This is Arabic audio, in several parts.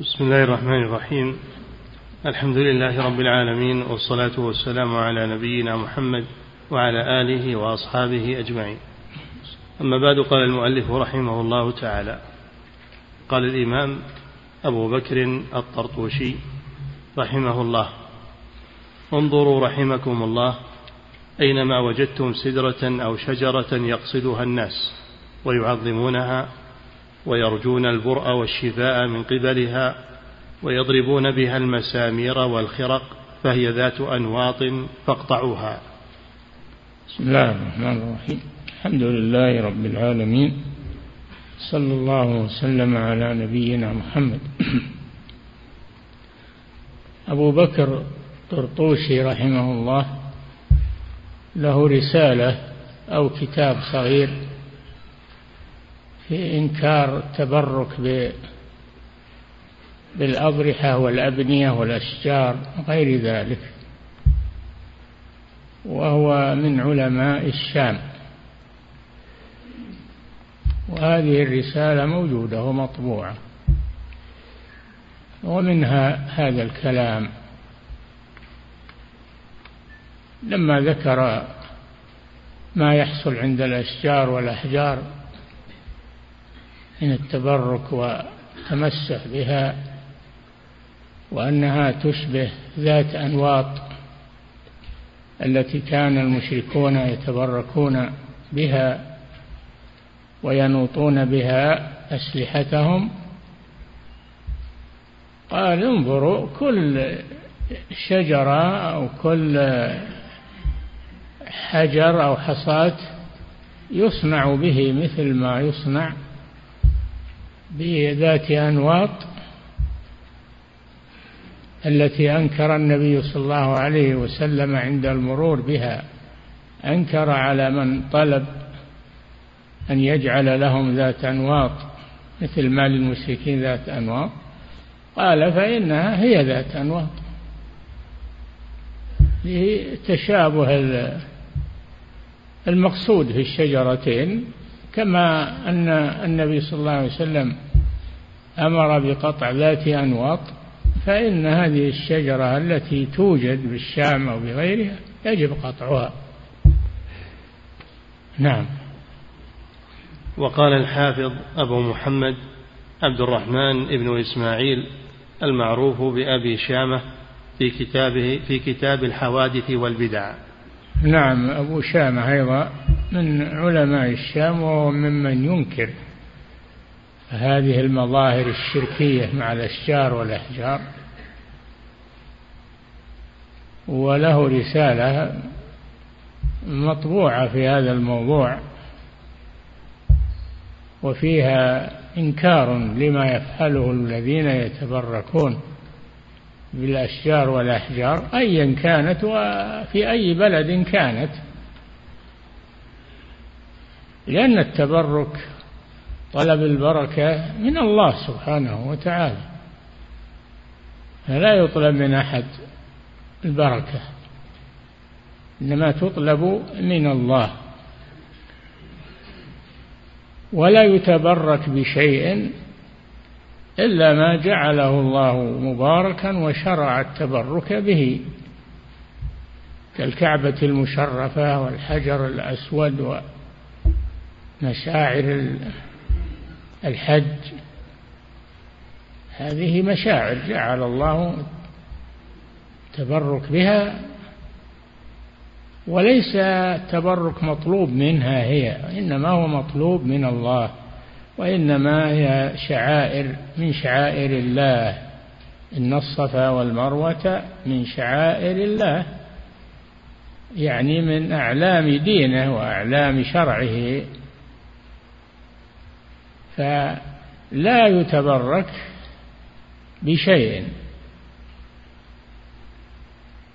بسم الله الرحمن الرحيم. الحمد لله رب العالمين والصلاة والسلام على نبينا محمد وعلى آله وأصحابه أجمعين. أما بعد قال المؤلف رحمه الله تعالى. قال الإمام أبو بكر الطرطوشي رحمه الله انظروا رحمكم الله أينما وجدتم سدرة أو شجرة يقصدها الناس ويعظمونها ويرجون البرء والشفاء من قبلها ويضربون بها المسامير والخرق فهي ذات أنواط فاقطعوها. بسم الله الرحمن الرحيم. الحمد لله رب العالمين. صلى الله وسلم على نبينا محمد. أبو بكر طرطوشي رحمه الله له رسالة أو كتاب صغير في إنكار التبرك بالأضرحة والأبنية والأشجار وغير ذلك. وهو من علماء الشام. وهذه الرسالة موجودة ومطبوعة. ومنها هذا الكلام. لما ذكر ما يحصل عند الأشجار والأحجار من التبرك والتمسح بها وأنها تشبه ذات أنواط التي كان المشركون يتبركون بها وينوطون بها أسلحتهم. قال انظروا كل شجرة أو كل حجر أو حصاة يصنع به مثل ما يصنع. بذات أنواط التي أنكر النبي صلى الله عليه وسلم عند المرور بها. أنكر على من طلب أن يجعل لهم ذات أنواط مثل ما للمشركين ذات أنواط. قال فإنها هي ذات أنواط. لتشابه المقصود في الشجرتين كما أن النبي صلى الله عليه وسلم أمر بقطع ذات أنواط فإن هذه الشجرة التي توجد بالشام أو بغيرها يجب قطعها. نعم. وقال الحافظ أبو محمد عبد الرحمن بن إسماعيل المعروف بأبي شامة في كتابه في كتاب الحوادث والبدع. نعم أبو شامة أيضا. من علماء الشام وهو ممن ينكر هذه المظاهر الشركية مع الأشجار والأحجار. وله رسالة مطبوعة في هذا الموضوع وفيها إنكار لما يفعله الذين يتبركون بالأشجار والأحجار أيا كانت وفي أي بلد كانت. لأن التبرك طلب البركة من الله سبحانه وتعالى. فلا يطلب من أحد البركة إنما تطلب من الله. ولا يتبرك بشيء إلا ما جعله الله مباركا وشرع التبرك به كالكعبة المشرفة والحجر الأسود ومشاعر الحج. هذه مشاعر جعل الله التبرك بها وليس التبرك مطلوب منها هي إنما هو مطلوب من الله وإنما هي شعائر من شعائر الله. إن الصفا والمروة من شعائر الله يعني من أعلام دينه وأعلام شرعه. فلا يتبرك بشيء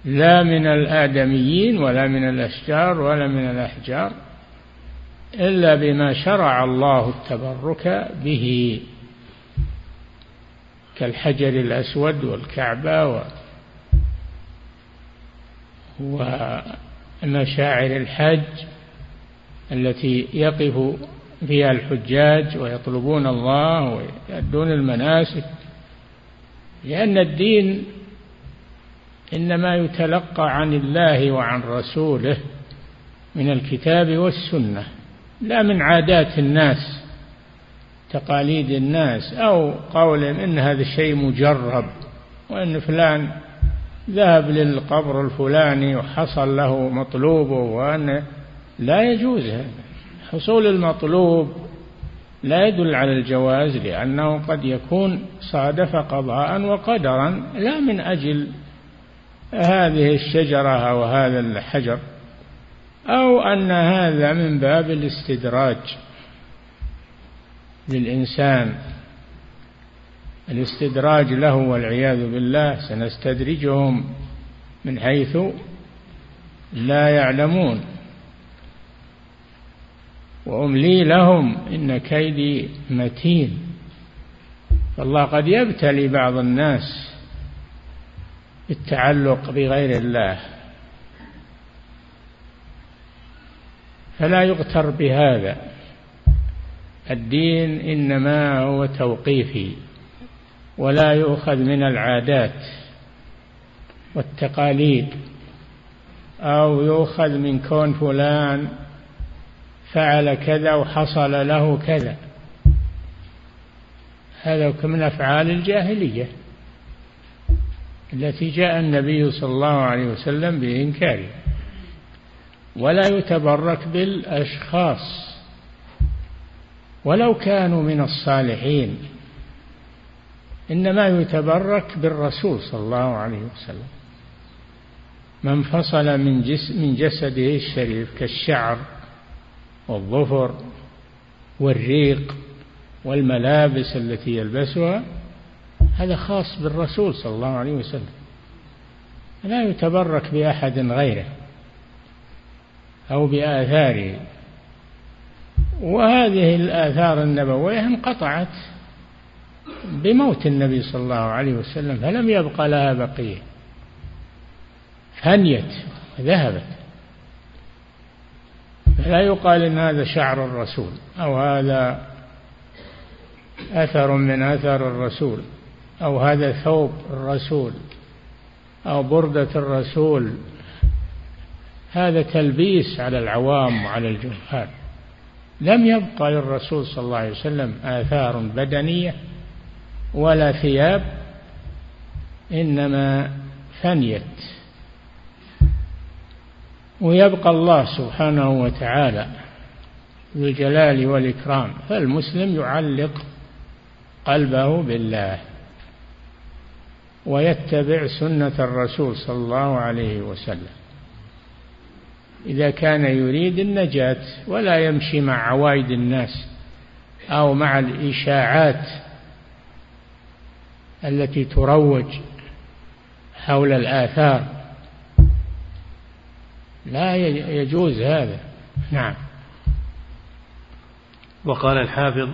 لا من الآدميين ولا من الأشجار ولا من الأحجار إلا بما شرع الله التبرك به كالحجر الأسود والكعبة ومشاعر الحج التي يقف فيها الحجاج ويطلبون الله ويؤدون المناسك لأن الدين إنما يتلقى عن الله وعن رسوله من الكتاب والسنة لا من عادات الناس تقاليد الناس أو قول إن هذا الشيء مجرب وإن فلان ذهب للقبر الفلاني وحصل له مطلوبه وأن لا يجوز هذا. حصول المطلوب لا يدل على الجواز لأنه قد يكون صادف قضاء وقدرا لا من أجل هذه الشجرة أو هذا الحجر أو أن هذا من باب الاستدراج للإنسان. الاستدراج له والعياذ بالله سنستدرجهم من حيث لا يعلمون. وأملي لهم إن كيدي متين. فالله قد يبتلي بعض الناس بالتعلق بغير الله فلا يغتر بهذا. الدين إنما هو توقيفي ولا يؤخذ من العادات والتقاليد أو يؤخذ من كون فلان فعل كذا وحصل له كذا. هذا من أفعال الجاهلية التي جاء النبي صلى الله عليه وسلم بانكارها ولا يتبرك بالأشخاص. ولو كانوا من الصالحين. إنما يتبرك بالرسول صلى الله عليه وسلم. من فصل من جسم من جسده الشريف كالشعر. والظفر والريق والملابس التي يلبسها هذا خاص بالرسول صلى الله عليه وسلم. لا يتبرك بأحد غيره أو بآثاره. وهذه الآثار النبوية انقطعت بموت النبي صلى الله عليه وسلم فلم يبق لها بقية فنيت ذهبت. لا يقال إن هذا شعر الرسول أو هذا أثر من أثر الرسول أو هذا ثوب الرسول أو بردة الرسول. هذا تلبيس على العوام وعلى الجهال. لم يبقى للرسول صلى الله عليه وسلم آثار بدنية ولا ثياب إنما فنيت ويبقى الله سبحانه وتعالى ذو الجلال والإكرام فالمسلم يعلق قلبه بالله ويتبع سنة الرسول صلى الله عليه وسلم. إذا كان يريد النجاة ولا يمشي مع عوايد الناس أو مع الإشاعات التي تروج حول الآثار لا يجوز هذا. نعم. وقال الحافظ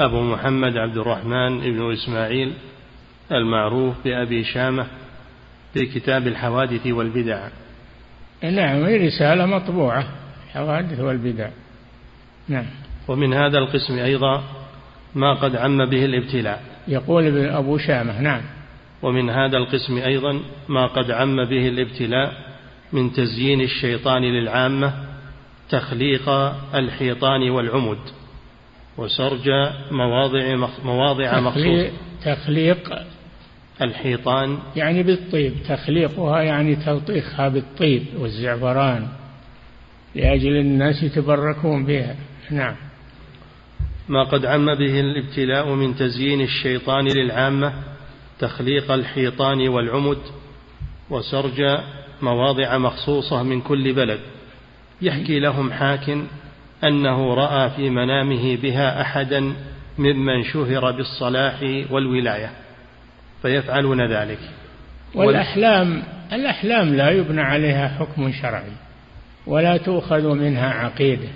أبو محمد عبد الرحمن بن إسماعيل المعروف بأبي شامة في كتاب الحوادث والبدع. نعم هي رسالة مطبوعة الحوادث والبدع. نعم. ومن هذا القسم أيضا ما قد عم به الابتلاء. يقول ابن أبو شامة نعم. ومن هذا القسم أيضا ما قد عم به الابتلاء من تزيين الشيطان للعامة تخليق الحيطان والعمد وسرج مواضع مواضع مخصوصة تخليق الحيطان. يعني بالطيب تخليقها يعني تلطيخها بالطيب والزعفران لأجل الناس يتبركون بها. نعم. ما قد عم به الابتلاء من تزيين الشيطان للعامة تخليق الحيطان والعمد وسرج مواضع مخصوصة من كل بلد. يحكي لهم حاك أنه رأى في منامه بها أحدا ممن شهر بالصلاح والولاية. فيفعلون ذلك. والأحلام الأحلام لا يبنى عليها حكم شرعي ولا تؤخذ منها عقيدة.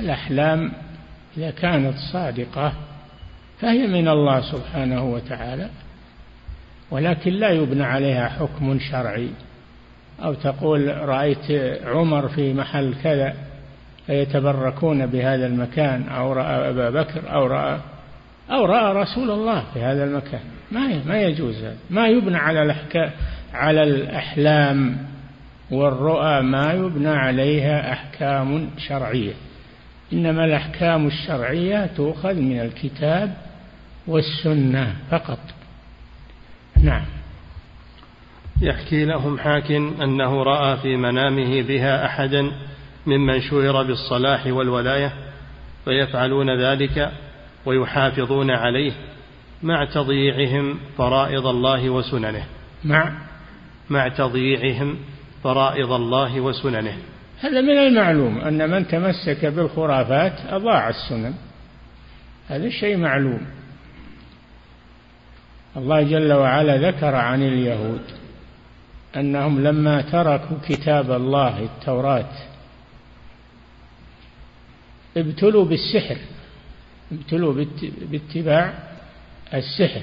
الأحلام إذا كانت صادقة فهي من الله سبحانه وتعالى. ولكن لا يبنى عليها حكم شرعي. أو تقول رأيت عمر في محل كذا فيتبركون بهذا المكان أو رأى أبا بكر أو رأى أو رأى رسول الله في هذا المكان. ما ما يجوز هذا. ما يبنى على الأحكام على الأحلام والرؤى ما يبنى عليها أحكام شرعية. إنما الأحكام الشرعية تؤخذ من الكتاب والسنة فقط. نعم. يحكي لهم حاكم أنه رأى في منامه بها أحدا ممن شهر بالصلاح والولاية فيفعلون ذلك ويحافظون عليه مع تضييعهم فرائض الله وسننه. مع؟ مع تضييعهم فرائض الله وسننه. هذا من المعلوم أن من تمسك بالخرافات أضاع السنن. هذا شيء معلوم. الله جل وعلا ذكر عن اليهود أنهم لما تركوا كتاب الله التوراة ابتلوا بالسحر ابتلوا باتباع السحر.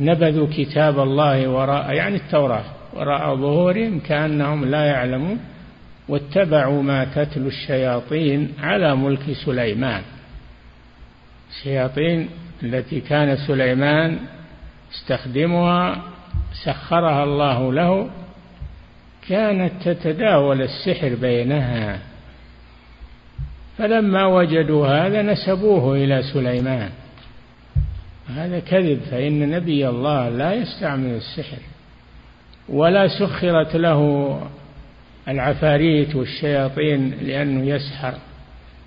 نبذوا كتاب الله وراء يعني التوراة وراء ظهورهم كأنهم لا يعلمون واتبعوا ما تتلو الشياطين على ملك سليمان. الشياطين التي كان سليمان استخدمها سخرها الله له كانت تتداول السحر بينها. فلما وجدوا هذا نسبوه إلى سليمان. هذا كذب فإن نبي الله لا يستعمل السحر. ولا سخرت له العفاريت والشياطين لأنه يسحر.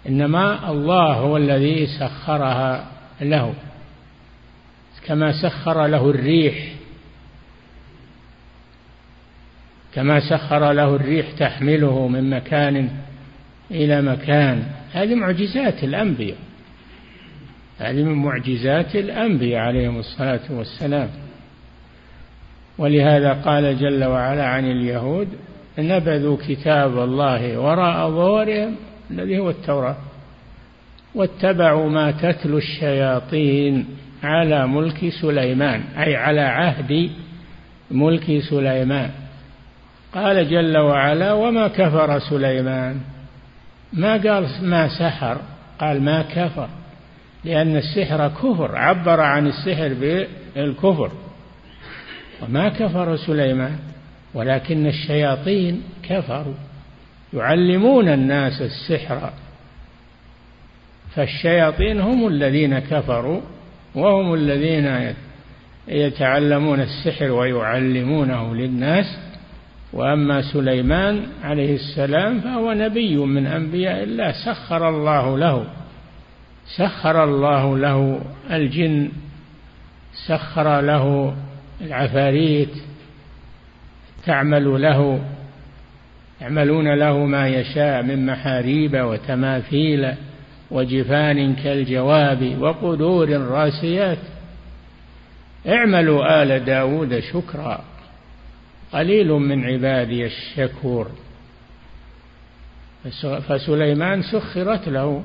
إنما الله هو الذي سخرها. له كما سخر له الريح. كما سخر له الريح تحمله من مكان إلى مكان. هذه معجزات الأنبياء. هذه من معجزات الأنبياء عليهم الصلاة والسلام. ولهذا قال جل وعلا عن اليهود نبذوا كتاب الله وراء ظهورهم الذي هو التوراة. واتبعوا ما تتلو الشياطين على ملك سليمان أي على عهد ملك سليمان. قال جل وعلا وما كفر سليمان؟ ما قال ما سحر قال ما كفر لأن السحر كفر عبر عن السحر بالكفر. وما كفر سليمان ولكن الشياطين كفروا. يعلمون الناس السحر فالشياطين هم الذين كفروا وهم الذين يتعلمون السحر ويعلمونه للناس. وأما سليمان عليه السلام فهو نبي من أنبياء الله. سخر الله له سخر الله له الجن سخر له العفاريت تعمل له يعملون له ما يشاء من محاريب وتماثيل. وجفان كالجواب وقدور راسيات. اعملوا آل داود شكرا قليل من عبادي الشكور. فسليمان سخرت له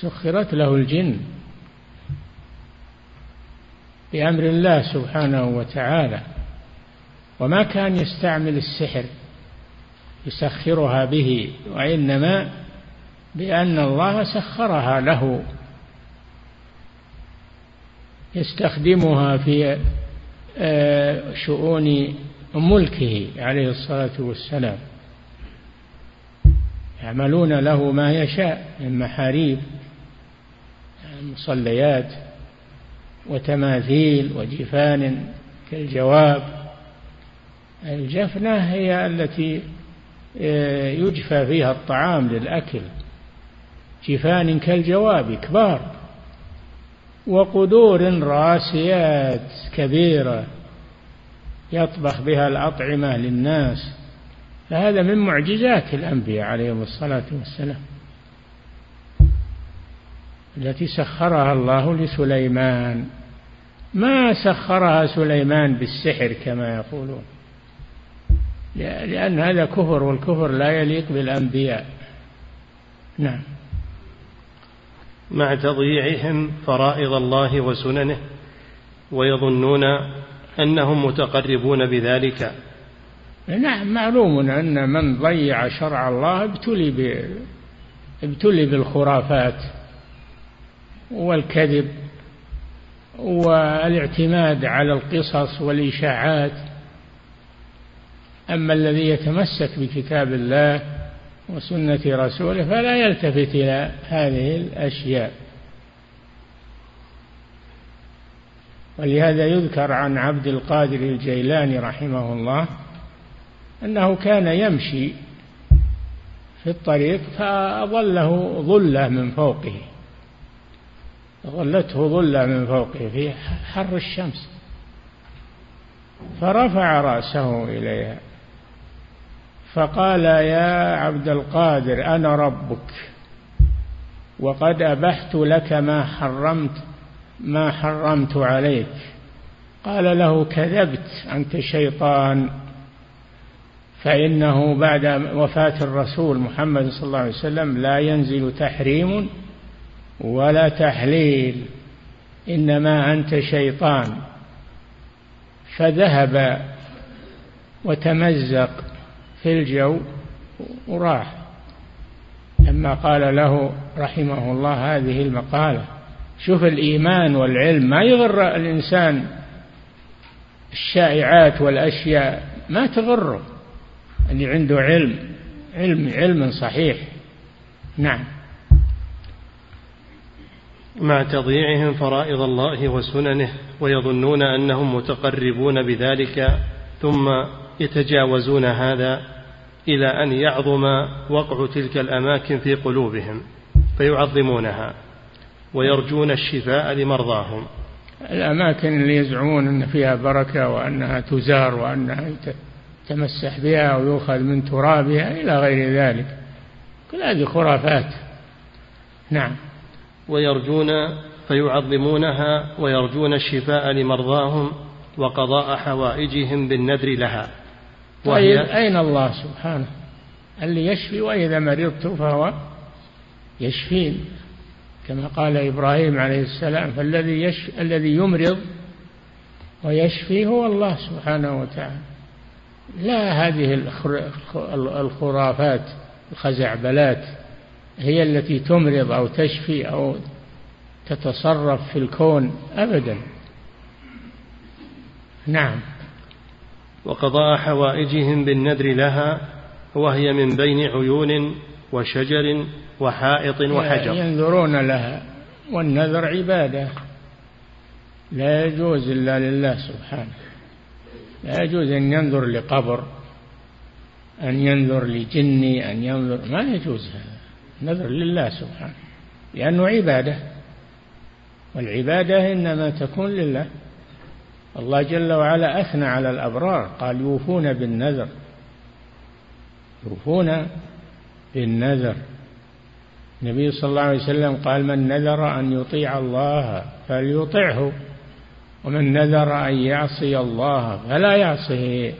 سخرت له الجن بأمر الله سبحانه وتعالى. وما كان يستعمل السحر يسخرها به وإنما بأن الله سخرها له. يستخدمها في آه، شؤون ملكه عليه الصلاة والسلام. يعملون له ما يشاء من محاريب مصليات وتماثيل وجفان كالجواب. الجفنة هي التي آه، يجفى فيها الطعام للأكل. جفان كالجواب كبار. وقدور راسيات كبيرة يطبخ بها الأطعمة للناس. فهذا من معجزات الأنبياء عليهم الصلاة والسلام التي سخرها الله لسليمان. ما سخرها سليمان بالسحر كما يقولون لأن هذا كفر والكفر لا يليق بالأنبياء. نعم. مع تضييعهم فرائض الله وسننه ويظنون أنهم متقربون بذلك. نعم معلوم أن من ضيع شرع الله ابتلي ب... ابتلي بالخرافات والكذب والاعتماد على القصص والإشاعات. أما الذي يتمسك بكتاب الله وسنة رسوله فلا يلتفت إلى هذه الأشياء. ولهذا يذكر عن عبد القادر الجيلاني رحمه الله أنه كان يمشي في الطريق فأظله ظلة من فوقه ظلته ظلة من فوقه في حر الشمس فرفع رأسه إليها. فقال يا عبد القادر أنا ربك وقد أبحت لك ما حرمت ما حرمت عليك. قال له كذبت أنت شيطان فإنه بعد وفاة الرسول محمد صلى الله عليه وسلم لا ينزل تحريم ولا تحليل إنما أنت شيطان. فذهب وتمزق. في الجو وراح. لما قال له رحمه الله هذه المقالة شوف الإيمان والعلم ما يغر الإنسان الشائعات والأشياء ما تغره اللي عنده علم علم علم صحيح. نعم. مع تضييعهم فرائض الله وسننه ويظنون أنهم متقربون بذلك ثم يتجاوزون هذا إلى أن يعظم وقع تلك الأماكن في قلوبهم فيعظمونها ويرجون الشفاء لمرضاهم. الأماكن اللي يزعمون إن فيها بركة وأنها تزار وأنها يتمسح بها ويؤخذ من ترابها إلى غير ذلك. كل هذه خرافات. نعم. ويرجون فيعظمونها ويرجون الشفاء لمرضاهم وقضاء حوائجهم بالنذر لها. وهي طيب أين الله سبحانه؟ اللي يشفي وإذا مرضت فهو يشفين. كما قال إبراهيم عليه السلام فالذي يش... الذي يمرض ويشفي هو الله سبحانه وتعالى. لا هذه الخرافات الخزعبلات هي التي تمرض أو تشفي أو تتصرف في الكون أبدا. نعم. وقضاء حوائجهم بالنذر لها وهي من بين عيون وشجر وحائط وحجر. ينذرون لها والنذر عبادة. لا يجوز إلا لله سبحانه. لا يجوز أن ينذر لقبر أن ينذر لجني أن ينذر ما يجوز هذا. نذر لله سبحانه لأنه عبادة. والعبادة إنما تكون لله. الله جل وعلا أثنى على الأبرار. قال يوفون بالنذر. يوفون بالنذر. النبي صلى الله عليه وسلم قال من نذر أن يطيع الله فليطعه ومن نذر أن يعصي الله فلا يعصه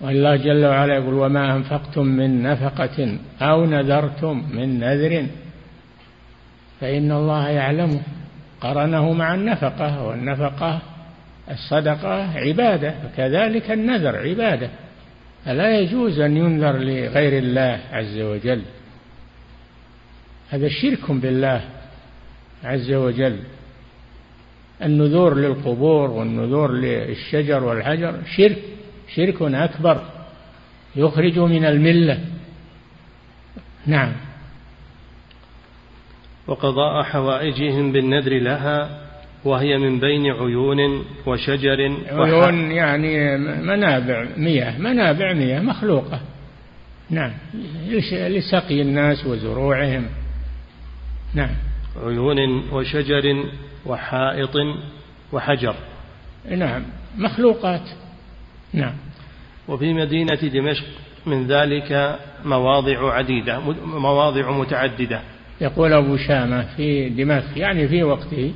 والله جل وعلا يقول وما أنفقتم من نفقة أو نذرتم من نذر فإن الله يعلمه. قرنه مع النفقة والنفقة الصدقة عبادة فكذلك النذر عبادة. فلا يجوز أن ينذر لغير الله عز وجل. هذا شرك بالله عز وجل. النذور للقبور والنذور للشجر والحجر شرك شرك أكبر يخرج من الملة. نعم. وقضاء حوائجهم بالنذر لها وهي من بين عيون وشجر عيون يعني منابع مياه منابع مياه مخلوقة. نعم لسقي الناس وزروعهم. نعم. عيون وشجر وحائط وحجر. نعم مخلوقات. نعم. وفي مدينة دمشق من ذلك مواضع عديدة مواضع متعددة. يقول أبو شامة في دمشق يعني في وقته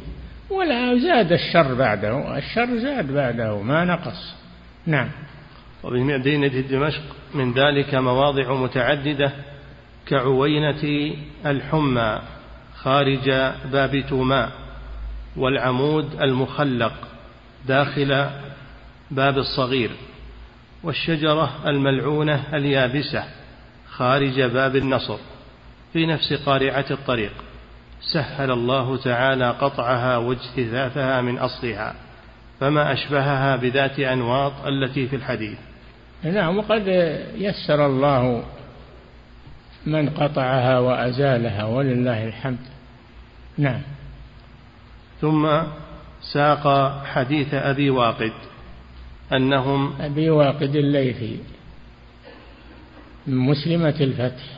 ولا زاد الشر بعده الشر زاد بعده ما نقص. نعم. وفي مدينة دمشق من ذلك مواضع متعددة كعوينة الحمى خارج باب توماء والعمود المخلق داخل باب الصغير والشجرة الملعونة اليابسة خارج باب النصر. في نفس قارعة الطريق. سهل الله تعالى قطعها واجتثاثها من أصلها فما أشبهها بذات أنواط التي في الحديث. نعم وقد يسر الله من قطعها وأزالها ولله الحمد. نعم. ثم ساق حديث أبي واقد أنهم أبي واقد الليثي مسلمة الفتح.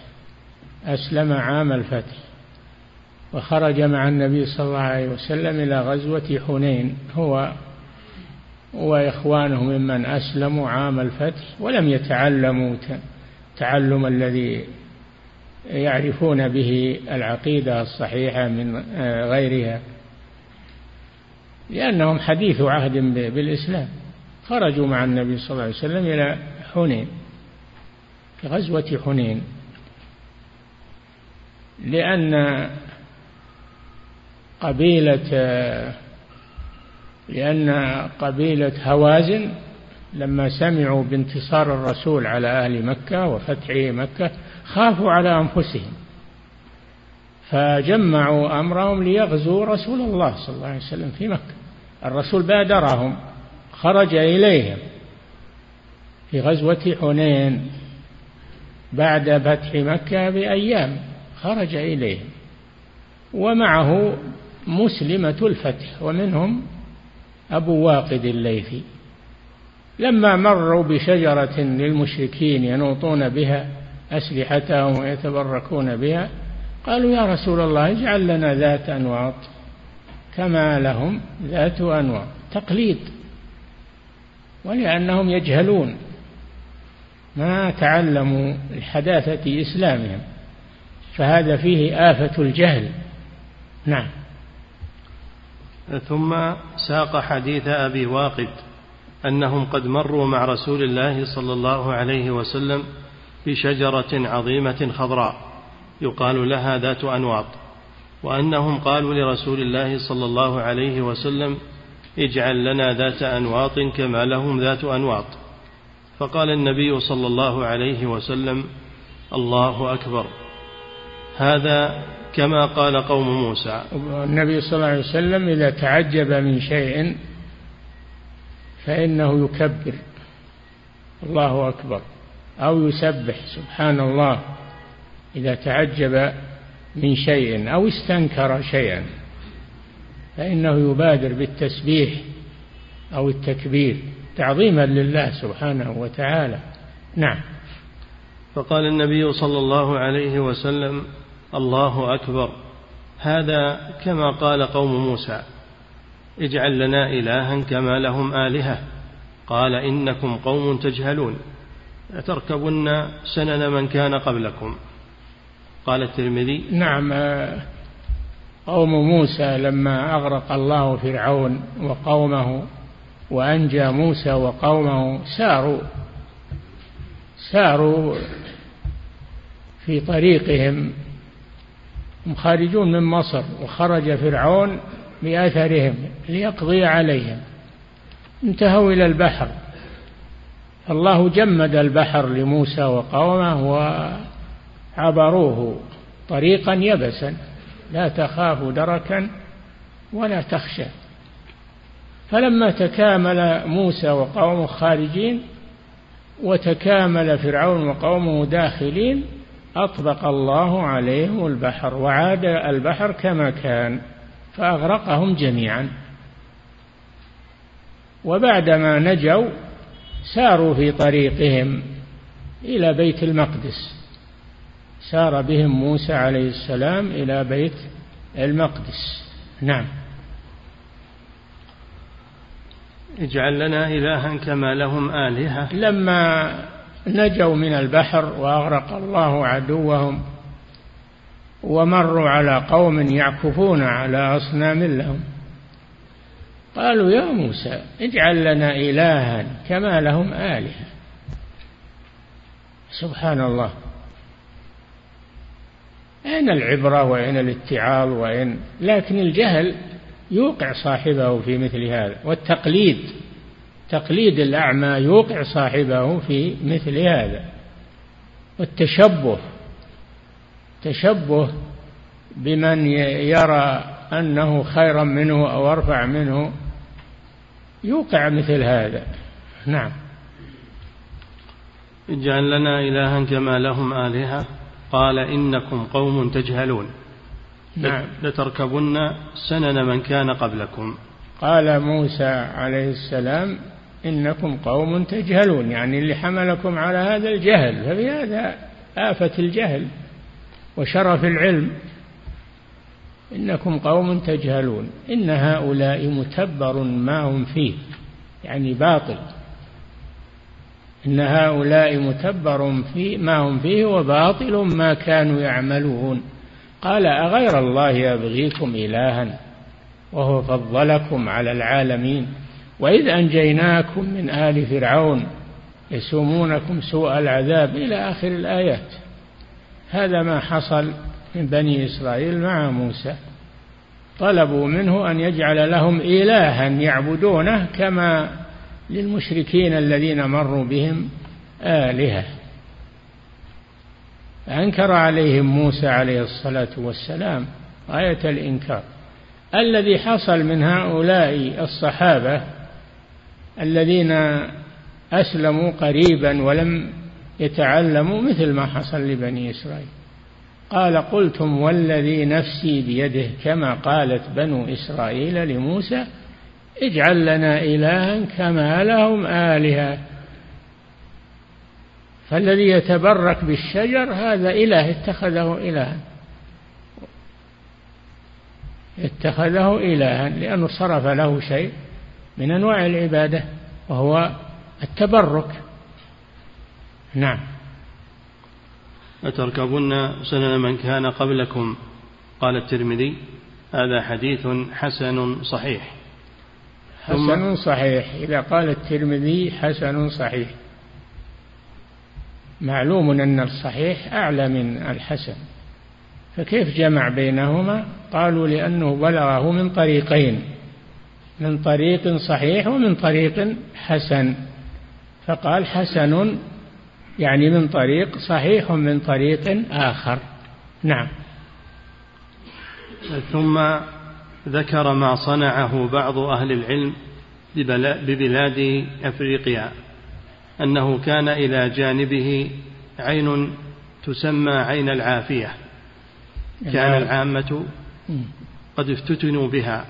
أسلم عام الفتح وخرج مع النبي صلى الله عليه وسلم إلى غزوة حنين هو وإخوانه ممن أسلموا عام الفتح ولم يتعلموا تعلم الذي يعرفون به العقيدة الصحيحة من غيرها لأنهم حديث عهد بالإسلام. خرجوا مع النبي صلى الله عليه وسلم إلى حنين في غزوة حنين. لأن قبيلة لأن قبيلة هوازن لما سمعوا بانتصار الرسول على أهل مكة وفتح مكة خافوا على أنفسهم فجمعوا أمرهم ليغزوا رسول الله صلى الله عليه وسلم في مكة. الرسول بادرهم خرج إليهم في غزوة حنين بعد فتح مكة بأيام. خرج إليهم ومعه مسلمة الفتح ومنهم أبو واقد الليثي. لما مروا بشجرة للمشركين ينوطون بها أسلحتهم ويتبركون بها قالوا يا رسول الله اجعل لنا ذات أنواط كما لهم ذات أنواط تقليد. ولأنهم يجهلون ما تعلموا الحداثة إسلامهم. فهذا فيه آفة الجهل. نعم. ثم ساق حديث أبي واقد أنهم قد مروا مع رسول الله صلى الله عليه وسلم بشجرة عظيمة خضراء يقال لها ذات أنواط وأنهم قالوا لرسول الله صلى الله عليه وسلم اجعل لنا ذات أنواط كما لهم ذات أنواط. فقال النبي صلى الله عليه وسلم الله أكبر. هذا كما قال قوم موسى. النبي صلى الله عليه وسلم إذا تعجب من شيء فإنه يكبر. الله أكبر. أو يسبح سبحان الله. إذا تعجب من شيء أو استنكر شيئا فإنه يبادر بالتسبيح أو التكبير. تعظيما لله سبحانه وتعالى. نعم. فقال النبي صلى الله عليه وسلم الله أكبر. هذا كما قال قوم موسى اجعل لنا إلها كما لهم آلهة. قال إنكم قوم تجهلون. لتركبن سنن من كان قبلكم؟ قال الترمذي نعم قوم موسى لما أغرق الله فرعون وقومه وأنجى موسى وقومه ساروا ساروا في طريقهم هم خارجون من مصر وخرج فرعون بأثرهم ليقضي عليهم. انتهوا إلى البحر. الله جمد البحر لموسى وقومه وعبروه طريقا يبسا. لا تخاف دركا ولا تخشى. فلما تكامل موسى وقومه خارجين وتكامل فرعون وقومه داخلين أطبق الله عليهم البحر وعاد البحر كما كان فأغرقهم جميعا. وبعدما نجوا ساروا في طريقهم إلى بيت المقدس. سار بهم موسى عليه السلام إلى بيت المقدس. نعم. اجعل لنا إلها كما لهم آلهة. لما نجوا من البحر وأغرق الله عدوهم ومروا على قوم يعكفون على أصنام لهم. قالوا يا موسى اجعل لنا إلها كما لهم آلهة. سبحان الله. أين العبرة وأين الاتعاظ وأين؟ لكن الجهل يوقع صاحبه في مثل هذا والتقليد. تقليد الأعمى يوقع صاحبه في مثل هذا. والتشبه تشبه بمن يرى أنه خيرا منه أو أرفع منه يوقع مثل هذا. نعم. اجعل لنا إلها كما لهم آلهة. قال إنكم قوم تجهلون. نعم. لتركبن سنن من كان قبلكم. قال موسى عليه السلام إنكم قوم تجهلون يعني اللي حملكم على هذا الجهل ففي هذا آفة الجهل وشرف العلم. إنكم قوم تجهلون إن هؤلاء متبر ما هم فيه يعني باطل. إن هؤلاء متبر في ما هم فيه وباطل ما كانوا يعملون. قال أغير الله يبغيكم إلها وهو فضلكم على العالمين. وإذ أنجيناكم من آل فرعون يسومونكم سوء العذاب إلى آخر الآيات. هذا ما حصل من بني إسرائيل مع موسى. طلبوا منه أن يجعل لهم إلها يعبدونه كما للمشركين الذين مروا بهم آلهة. أنكر عليهم موسى عليه الصلاة والسلام غاية الإنكار. الذي حصل من هؤلاء الصحابة الذين أسلموا قريبا ولم يتعلموا مثل ما حصل لبني إسرائيل. قال قلتم والذي نفسي بيده كما قالت بنو إسرائيل لموسى اجعل لنا إلها كما لهم آلهة. فالذي يتبرك بالشجر هذا إله اتخذه إلها. اتخذه إلها لأنه صرف له شيء. من أنواع العبادة وهو التبرك. نعم. لتركبن سنن من كان قبلكم؟ قال الترمذي هذا حديث حسن صحيح. حسن صحيح. إذا قال الترمذي حسن صحيح. معلوم أن الصحيح أعلى من الحسن. فكيف جمع بينهما؟ قالوا لأنه بلغه من طريقين. من طريق صحيح ومن طريق حسن. فقال حسن يعني من طريق صحيح من طريق آخر. نعم. ثم ذكر ما صنعه بعض أهل العلم ببلاد أفريقيا أنه كان إلى جانبه عين تسمى عين العافية. كان نعم. العامة قد افتتنوا بها.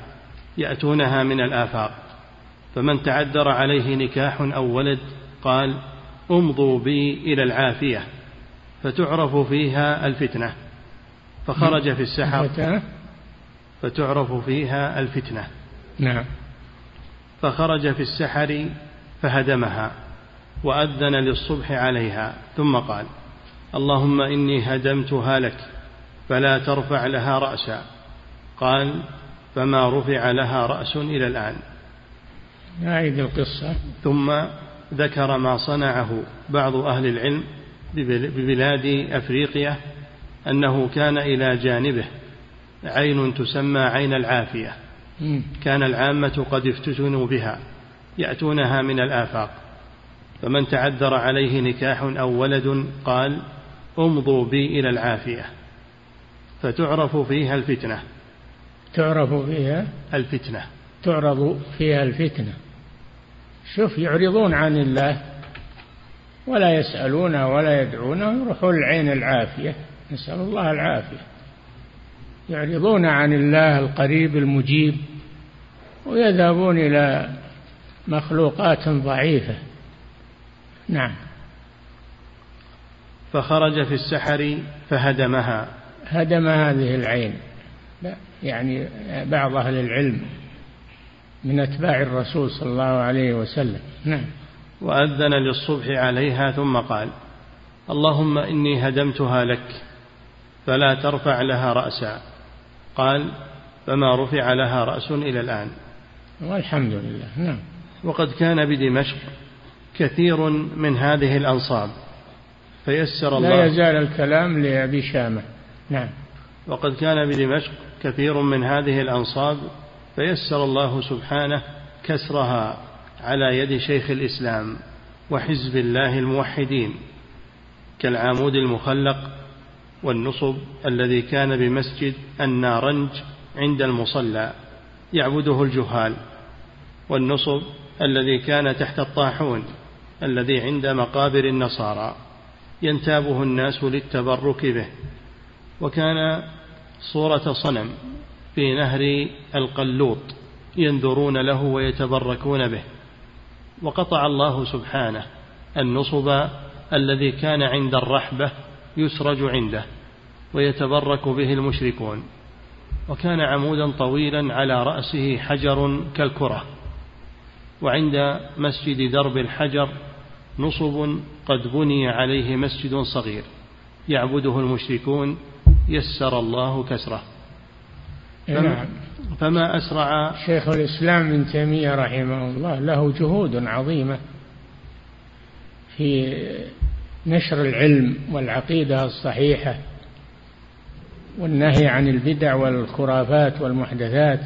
يأتونها من الآفاق. فمن تعذر عليه نكاح أو ولد قال أمضوا بي إلى العافية. فتعرف فيها الفتنة. فخرج في السحر. فتعرف فيها الفتنة. نعم. فخرج في السحر فهدمها وأذن للصبح عليها ثم قال اللهم إني هدمتها لك فلا ترفع لها رأسا. قال فما رفع لها رأس إلى الآن. أعيد القصة. ثم ذكر ما صنعه بعض أهل العلم ببلاد أفريقيا أنه كان إلى جانبه. عين تسمى عين العافية. كان العامة قد افتتنوا بها يأتونها من الآفاق. فمن تعذر عليه نكاح أو ولد قال امضوا بي إلى العافية. فتعرف فيها الفتنة. تعرف فيها؟ الفتنة. تعرض فيها الفتنة. شوف يعرضون عن الله. ولا يسألونه ولا يدعونه يروحون العين العافية. نسأل الله العافية. يعرضون عن الله القريب المجيب ويذهبون إلى مخلوقات ضعيفة. نعم. فخرج في السحر فهدمها. هدم هذه العين. يعني بعض أهل العلم من أتباع الرسول صلى الله عليه وسلم. نعم. وأذن للصبح عليها ثم قال اللهم إني هدمتها لك فلا ترفع لها رأسا. قال فما رفع لها رأس إلى الآن. والحمد لله. نعم. وقد كان بدمشق كثير من هذه الأنصاب فيسر الله. لا يزال الكلام لأبي شامة. نعم. وقد كان بدمشق كثير من هذه الأنصاب فيسر الله سبحانه كسرها على يد شيخ الإسلام وحزب الله الموحدين كالعامود المخلق والنصب الذي كان بمسجد النارنج عند المصلى يعبده الجهال والنصب الذي كان تحت الطاحون الذي عند مقابر النصارى ينتابه الناس للتبرك به وكان صورة صنم في نهر القلوط ينذرون له ويتبركون به. وقطع الله سبحانه النصب الذي كان عند الرحبة يسرج عنده ويتبرك به المشركون. وكان عمودا طويلا على رأسه حجر كالكرة. وعند مسجد درب الحجر نصب قد بني عليه مسجد صغير يعبده المشركون يسر الله كسره. نعم. فما أسرع شيخ الإسلام ابن تيمية رحمه الله له جهود عظيمة في نشر العلم والعقيدة الصحيحة والنهي عن البدع والخرافات والمحدثات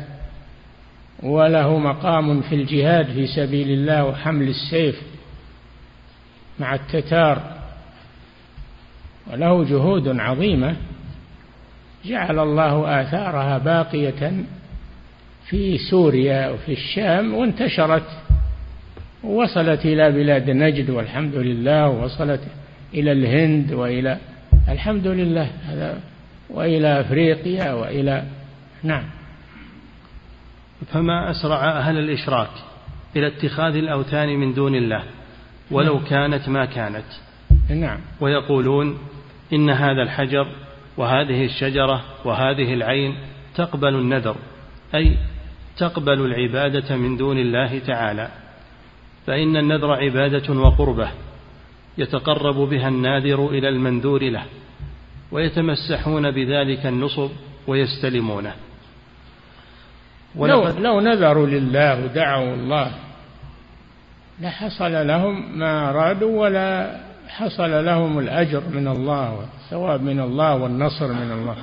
وله مقام في الجهاد في سبيل الله وحمل السيف مع التتار. وله جهود عظيمة جعل الله آثارها باقية في سوريا وفي الشام وانتشرت ووصلت إلى بلاد نجد والحمد لله ووصلت إلى الهند وإلى الحمد لله هذا وإلى أفريقيا وإلى نعم. فما أسرع أهل الإشراك إلى اتخاذ الأوثان من دون الله ولو نعم. كانت ما كانت. نعم. ويقولون إن هذا الحجر وهذه الشجرة وهذه العين تقبل النذر أي تقبل العبادة من دون الله تعالى. فإن النذر عبادة وقربة يتقرب بها الناذر إلى المنذور له ويتمسحون بذلك النصب ويستلمونه. لو, لو نذروا لله ودعوا الله لحصل لهم ما أرادوا ولا حصل لهم الأجر من الله والثواب من الله والنصر من الله.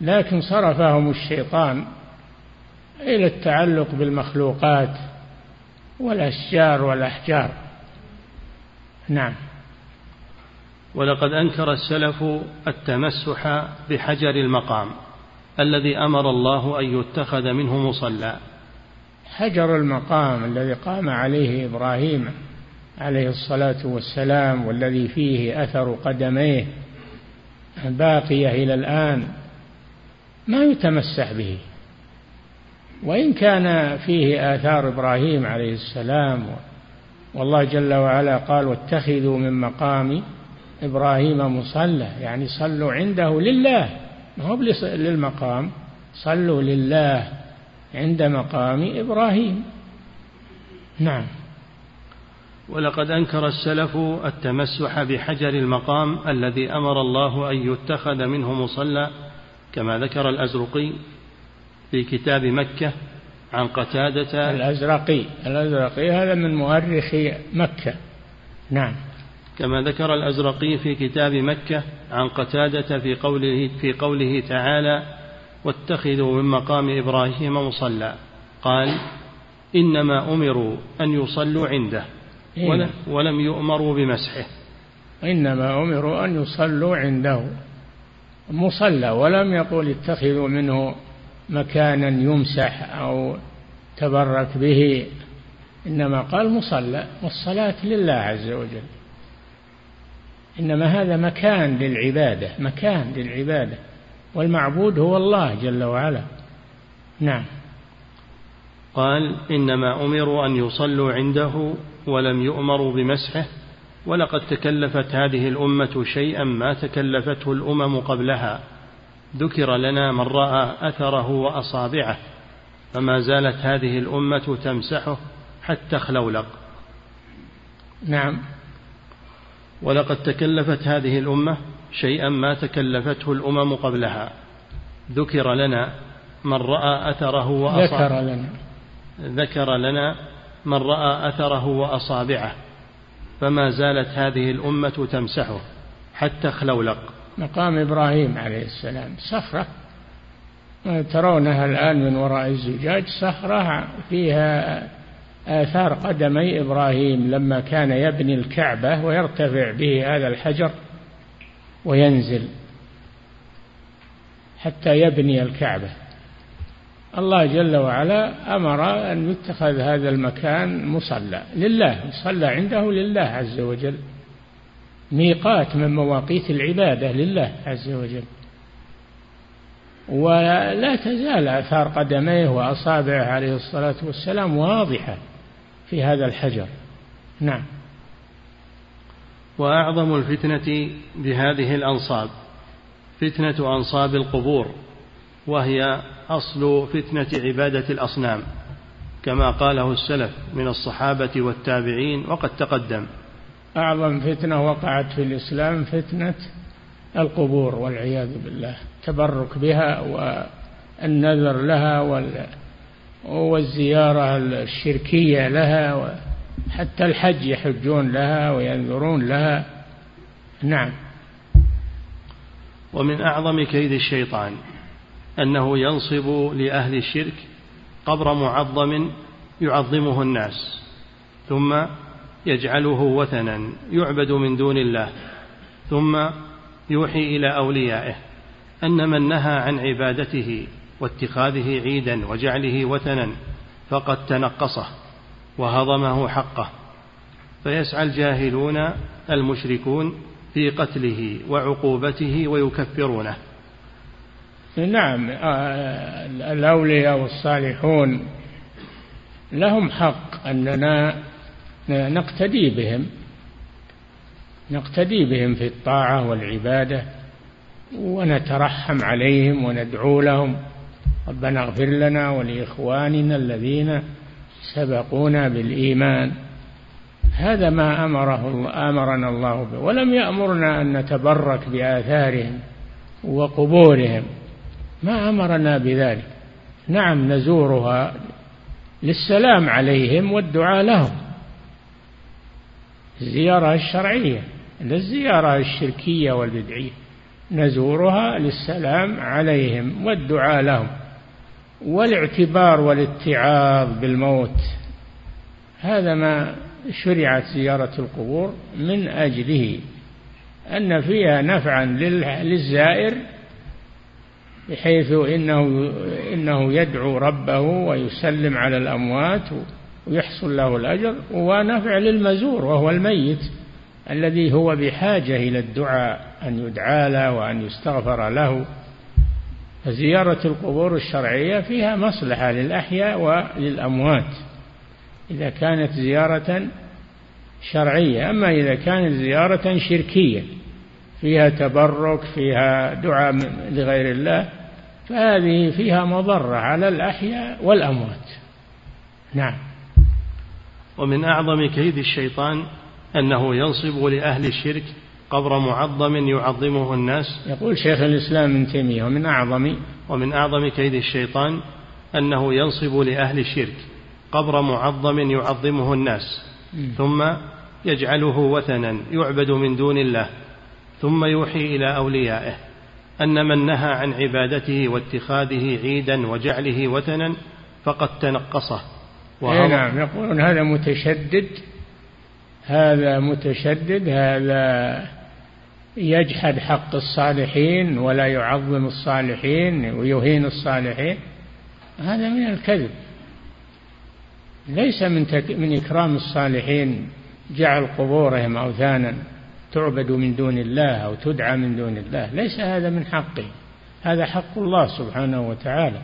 لكن صرفهم الشيطان إلى التعلق بالمخلوقات والأشجار والأحجار. نعم. ولقد أنكر السلف التمسح بحجر المقام الذي أمر الله أن يتخذ منه مصلى. حجر المقام الذي قام عليه إبراهيم عليه الصلاة والسلام والذي فيه أثر قدميه باقية إلى الآن ما يتمسح به. وإن كان فيه آثار إبراهيم عليه السلام والله جل وعلا قال واتخذوا من مقام إبراهيم مصلى. يعني صلوا عنده لله ما هو للمقام. صلوا لله عند مقام إبراهيم. نعم. ولقد أنكر السلف التمسح بحجر المقام الذي أمر الله أن يتخذ منه مصلى كما ذكر الأزرقي في كتاب مكة عن قتادة. الأزرقي الأزرقي هذا من مؤرخي مكة. نعم. كما ذكر الأزرقي في كتاب مكة عن قتادة في قوله في قوله تعالى واتخذوا من مقام إبراهيم مصلى قال إنما أمروا أن يصلوا عنده إيه. ولم يؤمروا بمسحه. إنما أمروا أن يصلوا عنده. مصلى ولم يقول اتخذوا منه مكانا يمسح أو تبرك به. إنما قال مصلى والصلاة لله عز وجل. إنما هذا مكان للعبادة مكان للعبادة. والمعبود هو الله جل وعلا. نعم. قال إنما أمروا أن يصلوا عنده ولم يؤمروا بمسحه ولقد تكلفت هذه الأمة شيئا ما تكلفته الأمم قبلها. ذكر لنا من رأى أثره وأصابعه فما زالت هذه الأمة تمسحه حتى خلولق. نعم. ولقد تكلفت هذه الأمة شيئا ما تكلفته الأمم قبلها. ذكر لنا من رأى أثره وأصابعه. ذكر لنا. ذكر لنا من رأى أثره وأصابعه فما زالت هذه الأمة تمسحه حتى خلولق مقام إبراهيم عليه السلام صخرة. ترونها الآن من وراء الزجاج صخرة فيها آثار قدمي إبراهيم لما كان يبني الكعبة ويرتفع به هذا الحجر وينزل حتى يبني الكعبة. الله جل وعلا أمر أن يتخذ هذا المكان مصلى لله يصلى عنده لله عز وجل. ميقات من مواقيت العبادة لله عز وجل. ولا تزال آثار قدميه وأصابعه عليه الصلاة والسلام واضحة في هذا الحجر. نعم. وأعظم الفتنة بهذه الأنصاب فتنة أنصاب القبور. وهي أصل فتنة عبادة الأصنام كما قاله السلف من الصحابة والتابعين وقد تقدم. أعظم فتنة وقعت في الإسلام فتنة القبور والعياذ بالله التبرك بها والنذر لها والزيارة الشركية لها حتى الحج يحجون لها وينذرون لها. نعم. ومن أعظم كيد الشيطان أنه ينصب لأهل الشرك قبر معظم يعظمه الناس ثم يجعله وثنا يعبد من دون الله ثم يوحي إلى أوليائه. أن من نهى عن عبادته واتخاذه عيدا وجعله وثنا فقد تنقصه وهضمه حقه. فيسعى الجاهلون المشركون في قتله وعقوبته ويكفرونه. نعم آه، الأولياء والصالحون لهم حق أننا نقتدي بهم نقتدي بهم في الطاعة والعبادة ونترحم عليهم وندعو لهم. ربنا اغفر لنا ولإخواننا الذين سبقونا بالإيمان. هذا ما أمره أمرنا الله به. ولم يأمرنا أن نتبرك بآثارهم وقبورهم. ما أمرنا بذلك. نعم نزورها للسلام عليهم والدعاء لهم. الزيارة الشرعية الزيارة الشركية والبدعية. نزورها للسلام عليهم والدعاء لهم. والاعتبار والاتعاظ بالموت. هذا ما شرعت زيارة القبور من أجله. أن فيها نفعا للزائر بحيث إنه إنه يدعو ربه ويسلم على الأموات ويحصل له الأجر ونفع للمزور وهو الميت الذي هو بحاجة إلى الدعاء أن يدعى له وأن يستغفر له. فزيارة القبور الشرعية فيها مصلحة للأحياء وللأموات إذا كانت زيارة شرعية. أما إذا كانت زيارة شركية فيها تبرك فيها دعاء لغير الله فهذه فيها مضرة على الأحياء والأموات. نعم. ومن أعظم كيد الشيطان أنه ينصب لأهل الشرك قبر معظم يعظمه الناس. يقول شيخ الإسلام ابن تيمية ومن أعظم ومن أعظم كيد الشيطان أنه ينصب لأهل الشرك قبر معظم يعظمه الناس. ثم يجعله وثنا يعبد من دون الله. ثم يوحي إلى أوليائه أن من نهى عن عبادته واتخاذه عيدا وجعله وثنا فقد تنقصه. أي نعم يقولون هذا متشدد هذا متشدد هذا يجحد حق الصالحين ولا يعظم الصالحين ويهين الصالحين. هذا من الكذب. ليس من تك من إكرام الصالحين جعل قبورهم أوثانا. تعبد من دون الله أو تدعى من دون الله ليس هذا من حقه هذا حق الله سبحانه وتعالى.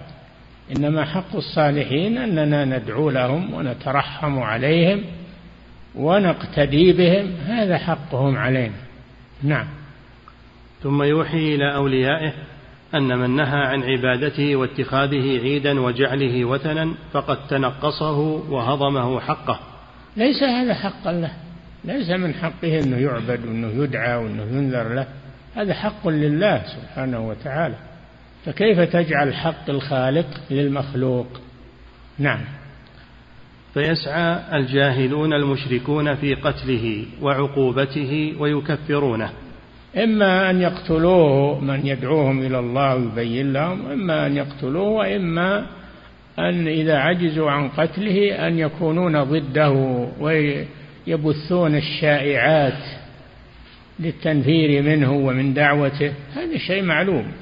إنما حق الصالحين أننا ندعو لهم ونترحم عليهم ونقتدي بهم هذا حقهم علينا. نعم. ثم يوحي إلى أوليائه أن من نهى عن عبادته واتخاذه عيدا وجعله وثنا فقد تنقصه وهضمه حقه. ليس هذا حقا له. ليس من حقه أنه يعبد وأنه يدعى وأنه ينذر له. هذا حق لله سبحانه وتعالى. فكيف تجعل حق الخالق للمخلوق؟ نعم. فيسعى الجاهلون المشركون في قتله وعقوبته ويكفرونه. إما أن يقتلوه من يدعوهم إلى الله ويبين لهم إما أن يقتلوه وإما أن إذا عجزوا عن قتله أن يكونون ضده ويبثون الشائعات للتنفير منه ومن دعوته هذا شيء معلوم.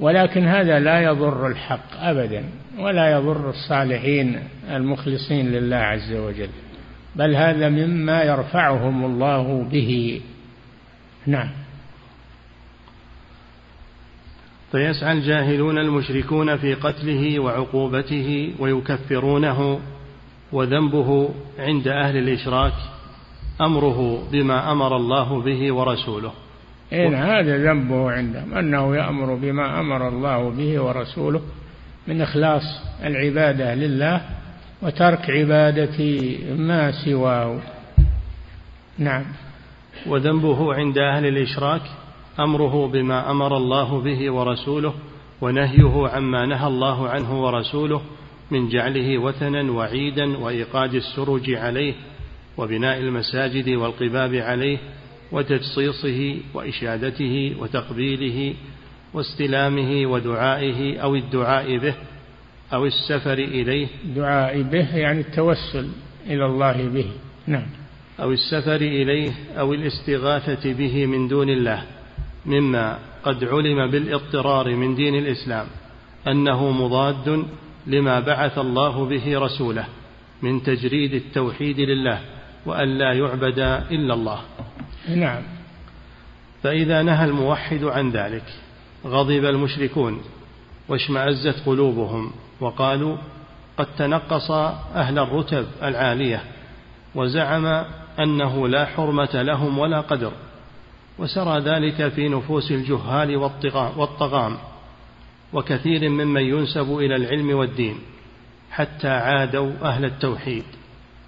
ولكن هذا لا يضر الحق أبدا ولا يضر الصالحين المخلصين لله عز وجل. بل هذا مما يرفعهم الله به. نعم. فيسعى الجاهلون المشركون في قتله وعقوبته ويكفرونه وذنبه عند أهل الإشراك أمره بما أمر الله به ورسوله. إن هذا ذنبه عندهم أنه يأمر بما أمر الله به ورسوله من إخلاص العبادة لله وترك عبادة ما سواه. نعم. وذنبه عند أهل الإشراك أمره بما أمر الله به ورسوله ونهيه عما نهى الله عنه ورسوله من جعله وثنا وعيدا وإيقاد السرج عليه وبناء المساجد والقباب عليه وتجصيصه وإشادته وتقبيله واستلامه ودعائه أو الدعاء به أو السفر إليه. دعاء به يعني التوسل إلى الله به. نعم. أو السفر إليه أو الاستغاثة به من دون الله. مما قد علم بالاضطرار من دين الإسلام أنه مضاد لما بعث الله به رسوله من تجريد التوحيد لله وأن لا يعبد إلا الله. نعم. فإذا نهى الموحد عن ذلك غضب المشركون واشمأزت قلوبهم وقالوا قد تنقص أهل الرتب العالية وزعم أنه لا حرمة لهم ولا قدر وسرى ذلك في نفوس الجهال والطغام. وكثير ممن ينسب إلى العلم والدين حتى عادوا أهل التوحيد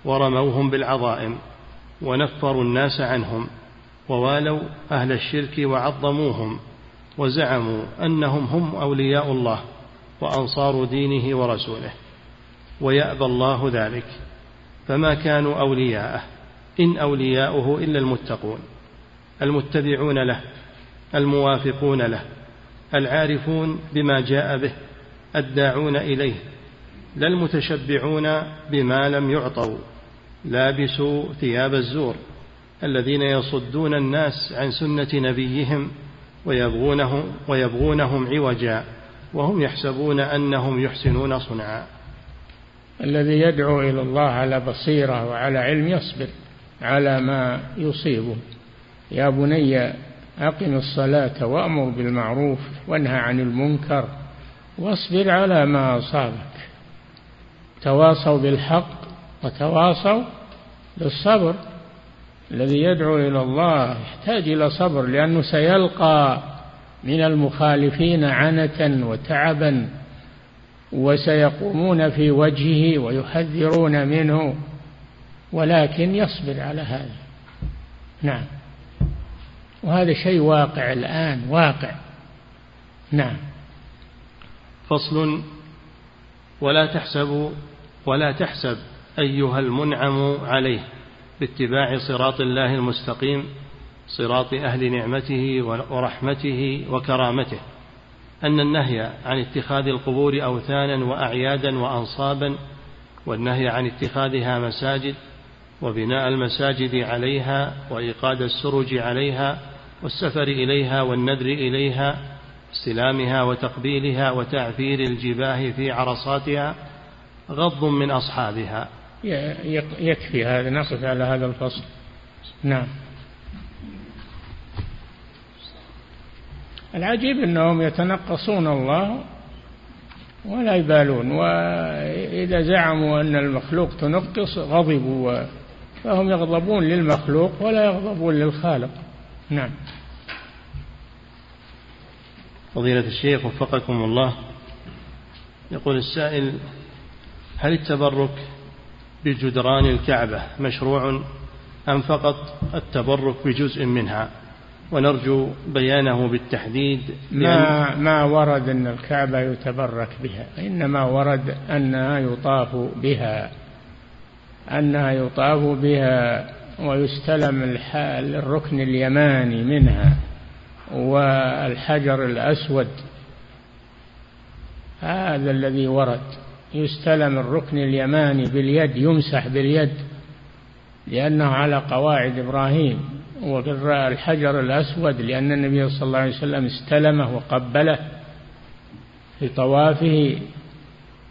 ورموهم بالعظائم ونفروا الناس عنهم ووالوا أهل الشرك وعظموهم وزعموا أنهم هم أولياء الله وأنصار دينه ورسوله. ويأبى الله ذلك فما كانوا أولياءه إن أولياؤه إلا المتقون المتبعون له الموافقون له العارفون بما جاء به الداعون إليه لا المتشبعون بما لم يعطوا لابسوا ثياب الزور الذين يصدون الناس عن سنة نبيهم ويبغونه ويبغونهم عوجا وهم يحسبون أنهم يحسنون صنعا. الذي يدعو إلى الله على بصيرة وعلى علم يصبر على ما يصيبه. يا بني أقم الصلاة وأمر بالمعروف وانهى عن المنكر واصبر على ما أصابك. تواصوا بالحق وتواصوا بالصبر. الذي يدعو إلى الله يحتاج إلى صبر لأنه سيلقى من المخالفين عنة وتعبا وسيقومون في وجهه ويحذرون منه ولكن يصبر على هذا. نعم. وهذا شيء واقع الآن واقع. نعم. فصل. ولا تحسب ولا تحسب أيها المنعم عليه باتباع صراط الله المستقيم صراط أهل نعمته ورحمته وكرامته. أن النهي عن اتخاذ القبور أوثانا وأعيادا وأنصابا والنهي عن اتخاذها مساجد وبناء المساجد عليها وإيقاد السرج عليها والسفر إليها والندر إليها استلامها وتقبيلها وتعفير الجباه في عرصاتها غض من أصحابها. يكفي هذا نقف على هذا الفصل. نعم. العجيب أنهم يتنقصون الله ولا يبالون وإذا زعموا أن المخلوق تنقص غضبوا فهم يغضبون للمخلوق ولا يغضبون للخالق. نعم. فضيلة الشيخ وفقكم الله. يقول السائل هل التبرك بجدران الكعبة مشروع أم فقط التبرك بجزء منها؟ ونرجو بيانه بالتحديد ما ما ورد أن الكعبة يتبرك بها إنما ورد أنها يطاف بها أنها يطاف بها ويستلم الركن اليماني منها. والحجر الأسود. هذا الذي ورد. يستلم الركن اليماني باليد يمسح باليد لأنه على قواعد إبراهيم. والحجر الأسود لأن النبي صلى الله عليه وسلم استلمه وقبله في طوافه.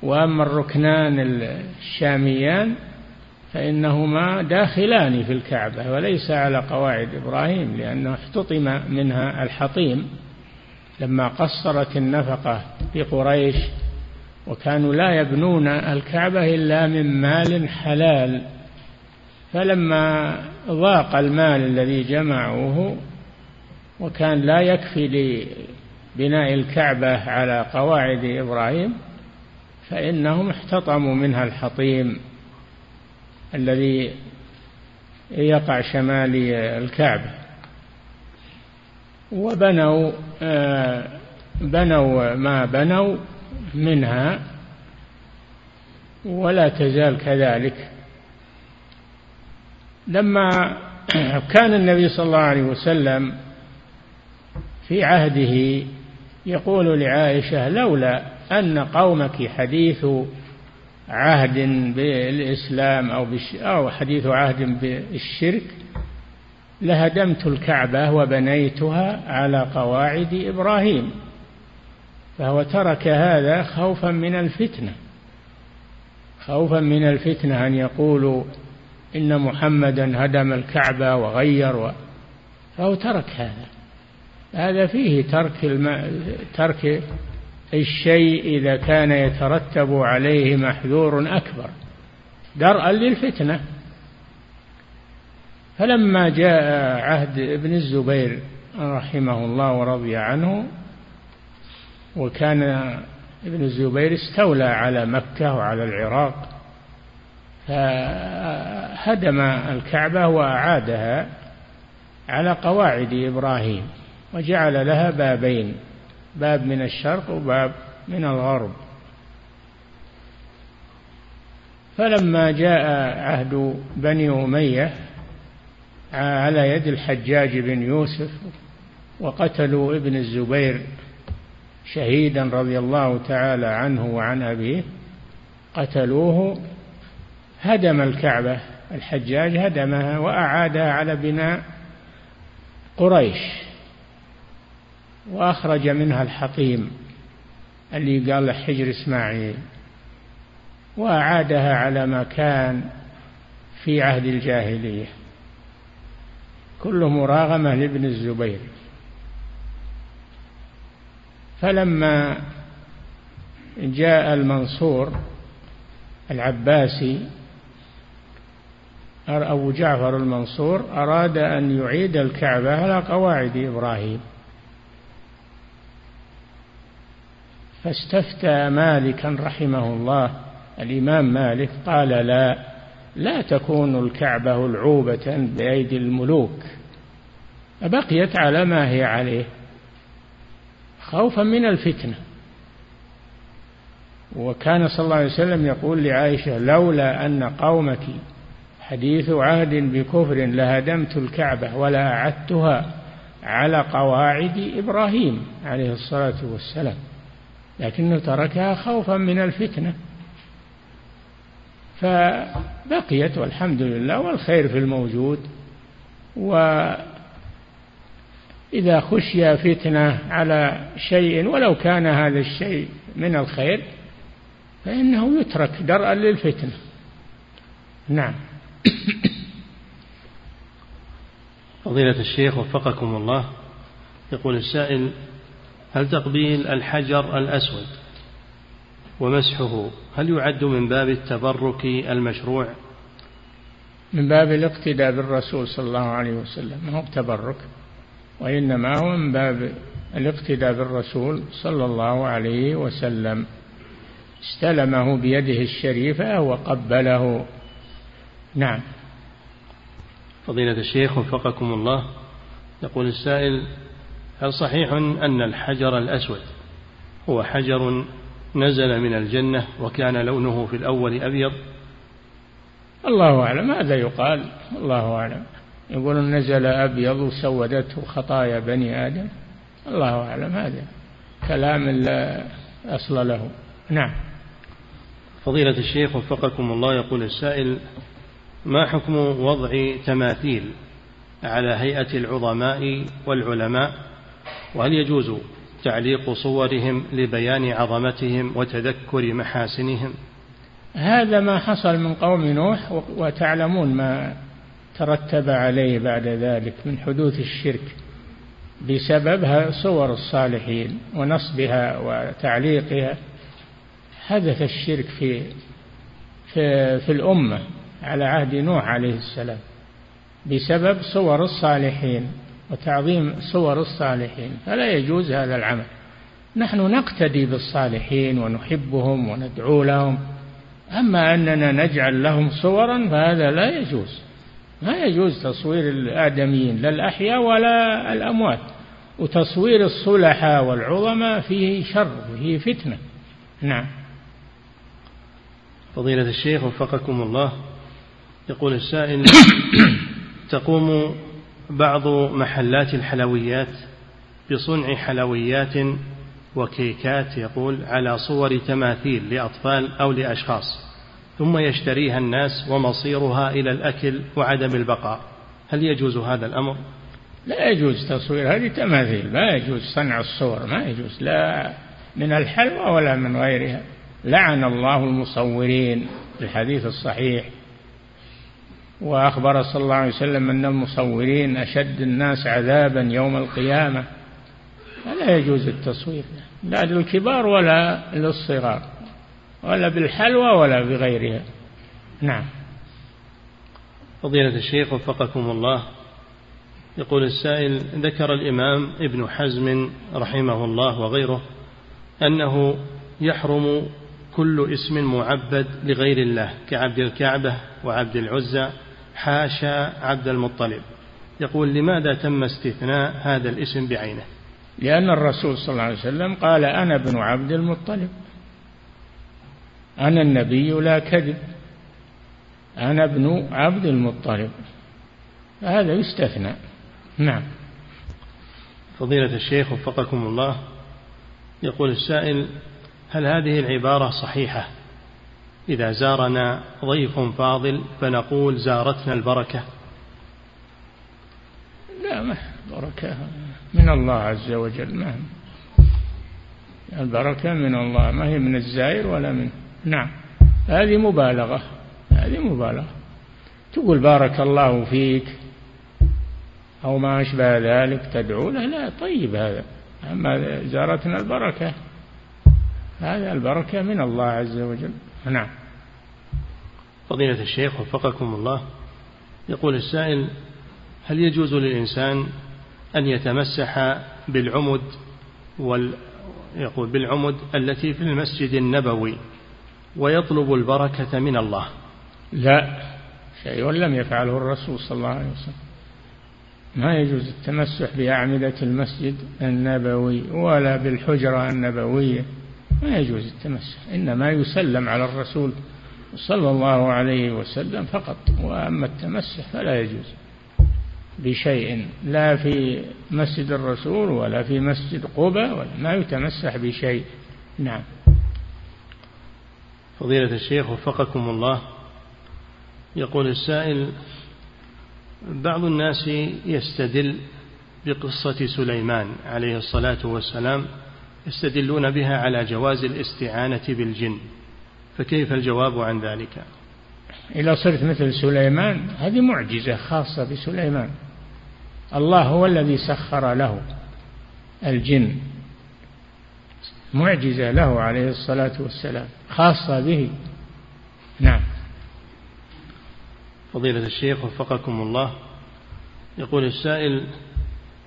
وأما الركنان الشاميان فإنهما داخلان في الكعبة وليس على قواعد إبراهيم لأنه احتطم منها الحطيم لما قصرت النفقة في قريش وكانوا لا يبنون الكعبة إلا من مال حلال. فلما ضاق المال الذي جمعوه وكان لا يكفي لبناء الكعبة على قواعد إبراهيم فإنهم احتطموا منها الحطيم الذي يقع شمال الكعبة. وبنوا آه، بنوا ما بنوا منها ولا تزال كذلك. لما كان النبي صلى الله عليه وسلم في عهده يقول لعائشة لولا أن قومك حديث عهد بالإسلام أو أو حديث عهد بالشرك لهدمت الكعبة وبنيتها على قواعد إبراهيم فهو ترك هذا خوفا من الفتنة خوفا من الفتنة أن يقولوا إن محمدا هدم الكعبة وغير و... فهو ترك هذا. هذا فيه ترك الم... ترك الشيء إذا كان يترتب عليه محذور أكبر درءا للفتنة. فلما جاء عهد ابن الزبير رحمه الله ورضي عنه وكان ابن الزبير استولى على مكة وعلى العراق فهدم الكعبة وأعادها على قواعد إبراهيم وجعل لها بابين باب من الشرق وباب من الغرب. فلما جاء عهد بني أمية على يد الحجاج بن يوسف وقتلوا ابن الزبير شهيدا رضي الله تعالى عنه وعن أبيه قتلوه هدم الكعبة الحجاج هدمها وأعادها على بناء قريش وأخرج منها الحطيم اللي قال حجر إسماعيل وأعادها على ما كان في عهد الجاهلية. كله مراغمة لابن الزبير. فلما جاء المنصور العباسي أبو جعفر المنصور أراد أن يعيد الكعبة على قواعد إبراهيم. فاستفتى مالكا رحمه الله الإمام مالك قال لا لا تكون الكعبة العوبة بأيدي الملوك. فبقيت على ما هي عليه. خوفا من الفتنة. وكان صلى الله عليه وسلم يقول لعائشة لولا أن قومك حديث عهد بكفر لهدمت الكعبة ولا أعدتها على قواعد إبراهيم عليه الصلاة والسلام لكنه تركها خوفا من الفتنة. فبقيت والحمد لله والخير في الموجود وإذا خشي فتنة على شيء ولو كان هذا الشيء من الخير فإنه يترك درءا للفتنة. نعم. فضيلة الشيخ وفقكم الله يقول السائل هل تقبيل الحجر الأسود ومسحه. هل يعد من باب التبرك المشروع؟ من باب الاقتداء بالرسول صلى الله عليه وسلم ما هو تبرك وإنما هو من باب الاقتداء بالرسول صلى الله عليه وسلم. استلمه بيده الشريفة وقبله نعم. فضيلة الشيخ وفقكم الله. يقول السائل هل صحيح أن الحجر الأسود هو حجر نزل من الجنة وكان لونه في الأول أبيض. الله أعلم. هذا يقال؟ الله أعلم. يقول نزل أبيض وسودته خطايا بني آدم. الله أعلم. هذا كلام لا أصل له. نعم. فضيلة الشيخ وفقكم الله يقول السائل ما حكم وضع تماثيل على هيئة العظماء والعلماء؟ وهل يجوز تعليق صورهم لبيان عظمتهم وتذكر محاسنهم. هذا ما حصل من قوم نوح وتعلمون ما ترتب عليه بعد ذلك من حدوث الشرك بسببها صور الصالحين ونصبها وتعليقها. حدث الشرك في في, في الأمة على عهد نوح عليه السلام بسبب صور الصالحين. وتعظيم صور الصالحين فلا يجوز هذا العمل. نحن نقتدي بالصالحين ونحبهم وندعو لهم. أما أننا نجعل لهم صورا فهذا لا يجوز. ما يجوز تصوير الآدميين لا الأحياء ولا الأموات. وتصوير الصلحاء والعظماء فيه شر فيه فتنة. نعم. فضيلة الشيخ وفقكم الله يقول السائل تقوم بعض محلات الحلويات بصنع حلويات وكيكات يقول على صور تماثيل لأطفال أو لأشخاص ثم يشتريها الناس ومصيرها إلى الأكل وعدم البقاء هل يجوز هذا الأمر؟ لا يجوز تصوير هذه تماثيل لا يجوز صنع الصور ما يجوز لا من الحلوى ولا من غيرها لعن الله المصورين الحديث الصحيح وأخبر صلى الله عليه وسلم أن المصورين أشد الناس عذابا يوم القيامة. فلا يجوز التصوير. لا للكبار ولا للصغار ولا بالحلوى ولا بغيرها. نعم. فضيلة الشيخ وفقكم الله يقول السائل ذكر الإمام ابن حزم رحمه الله وغيره أنه يحرم كل اسم معبد لغير الله كعبد الكعبة وعبد العزى حاشا عبد المطلب. يقول لماذا تم استثناء هذا الاسم بعينه؟ لأن الرسول صلى الله عليه وسلم قال أنا ابن عبد المطلب. أنا النبي لا كذب. أنا ابن عبد المطلب. هذا يستثنى. نعم. فضيلة الشيخ وفقكم الله يقول السائل هل هذه العبارة صحيحة؟ إذا زارنا ضيف فاضل فنقول زارتنا البركة. لا ما بركة من الله عز وجل ما البركة من الله ما هي من الزائر ولا من؟ نعم هذه مبالغة هذه مبالغة. تقول بارك الله فيك أو ما أشبه ذلك تدعو له؟ لا طيب هذا. أما زارتنا البركة هذا البركة من الله عز وجل. نعم. فضيلة الشيخ وفقكم الله يقول السائل هل يجوز للإنسان أن يتمسح بالعمد وال يقول بالعمد التي في المسجد النبوي ويطلب البركة من الله؟ لا شيء لم يفعله الرسول صلى الله عليه وسلم. ما يجوز التمسح بأعمدة المسجد النبوي ولا بالحجرة النبوية. ما يجوز التمسح إنما يسلم على الرسول صلى الله عليه وسلم فقط وأما التمسح فلا يجوز بشيء لا في مسجد الرسول ولا في مسجد قبة ولا ما يتمسح بشيء. نعم. فضيلة الشيخ وفقكم الله يقول السائل بعض الناس يستدل بقصة سليمان عليه الصلاة والسلام يستدلون بها على جواز الاستعانة بالجن. فكيف الجواب عن ذلك؟ إذا صرت مثل سليمان هذه معجزة خاصة بسليمان. الله هو الذي سخر له الجن. معجزة له عليه الصلاة والسلام خاصة به. نعم. فضيلة الشيخ وفقكم الله يقول السائل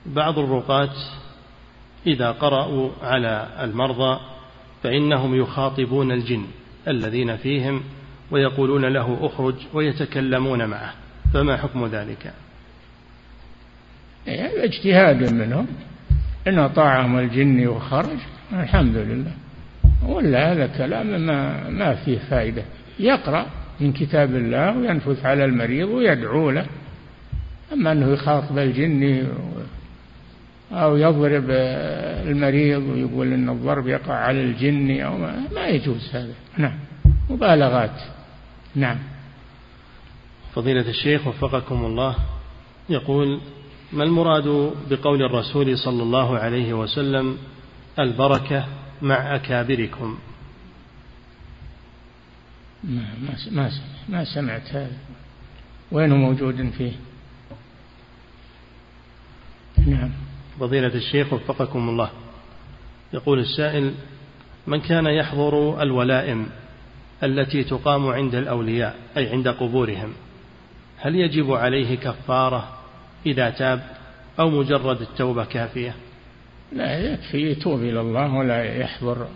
بعض الرقاة إذا قرأوا على المرضى فإنهم يخاطبون الجن الذين فيهم ويقولون له أخرج ويتكلمون معه فما حكم ذلك؟ يعني اجتهاد منهم إن أطاعهم الجن وخرج الحمد لله. ولا هذا كلام ما ما فيه فائدة. يقرأ من كتاب الله وينفث على المريض ويدعو له. أما أنه يخاطب الجن أو يضرب المريض ويقول أن الضرب يقع على الجن أو ما, ما يجوز هذا. نعم. مبالغات. نعم. فضيلة الشيخ وفقكم الله يقول ما المراد بقول الرسول صلى الله عليه وسلم البركة مع أكابركم؟ ما ما ما سمعت هذا. وين موجود فيه؟ نعم. فضيلة الشيخ وفقكم الله. يقول السائل من كان يحضر الولائم التي تقام عند الأولياء أي عند قبورهم هل يجب عليه كفارة إذا تاب أو مجرد التوبة كافية؟ لا يكفي يتوب إلى الله ولا يحضر.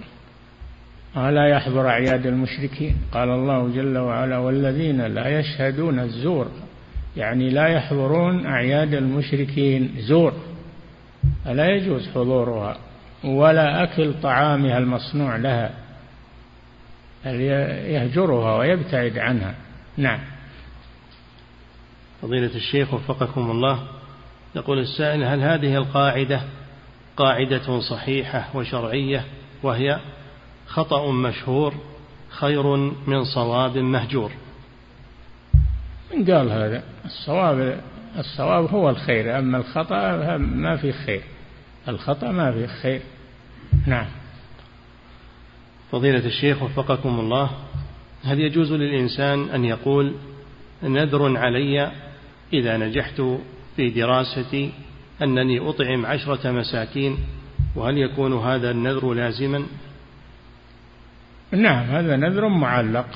ولا يحضر أعياد المشركين. قال الله جل وعلا والذين لا يشهدون الزور يعني لا يحضرون أعياد المشركين زور. فلا يجوز حضورها ولا أكل طعامها المصنوع لها يهجرها ويبتعد عنها؟ نعم. فضيلة الشيخ وفقكم الله يقول السائل هل هذه القاعدة قاعدة صحيحة وشرعية وهي خطأ مشهور خير من صواب مهجور؟ من قال هذا؟ الصواب الصواب هو الخير أما الخطأ ما في خير. الخطأ ما في خير. نعم. فضيلة الشيخ وفقكم الله هل يجوز للإنسان أن يقول نذر علي إذا نجحت في دراستي أنني أطعم عشرة مساكين وهل يكون هذا النذر لازما؟ نعم هذا نذر معلق.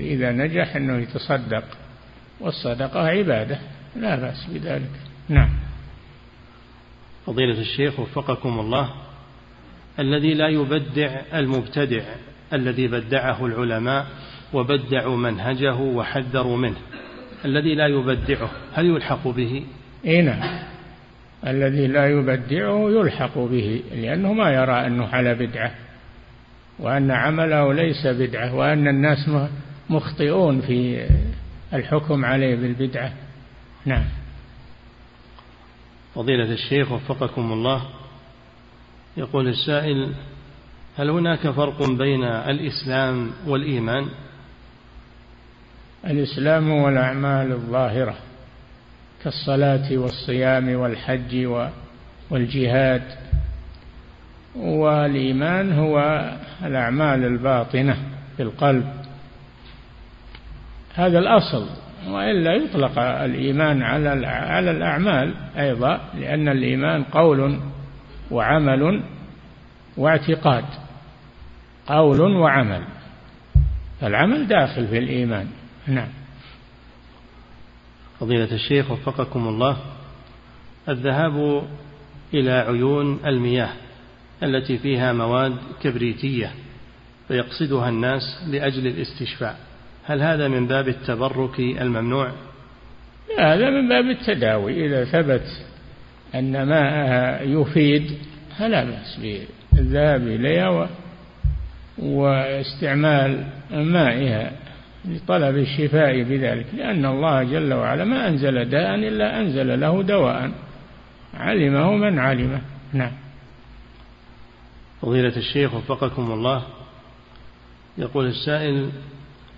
إذا نجح أنه يتصدق. والصدقة عبادة لا بأس بذلك. نعم. فضيلة الشيخ وفقكم الله الذي لا يبدع المبتدع الذي بدعه العلماء وبدعوا منهجه وحذروا منه الذي لا يبدعه هل يلحق به؟ اي نعم. الذي لا يبدعه يلحق به لأنه ما يرى أنه على بدعة وأن عمله ليس بدعة وأن الناس مخطئون في الحكم عليه بالبدعة. نعم. فضيلة الشيخ وفقكم الله يقول السائل هل هناك فرق بين الإسلام والإيمان؟ الإسلام هو الأعمال الظاهرة كالصلاة والصيام والحج والجهاد. والإيمان هو الأعمال الباطنة في القلب. هذا الأصل وإلا يطلق الإيمان على على الأعمال أيضا لأن الإيمان قول وعمل واعتقاد قول وعمل. فالعمل داخل في الإيمان. نعم. فضيلة الشيخ وفقكم الله الذهاب إلى عيون المياه التي فيها مواد كبريتية فيقصدها الناس لأجل الاستشفاء. هل هذا من باب التبرك الممنوع؟ هذا من باب التداوي. إذا ثبت أن ماءها يفيد فلا بأس بالذهاب إليها واستعمال مائها لطلب الشفاء بذلك لأن الله جل وعلا ما أنزل داء إلا أنزل له دواء. علمه من علمه. نعم. فضيلة الشيخ وفقكم الله يقول السائل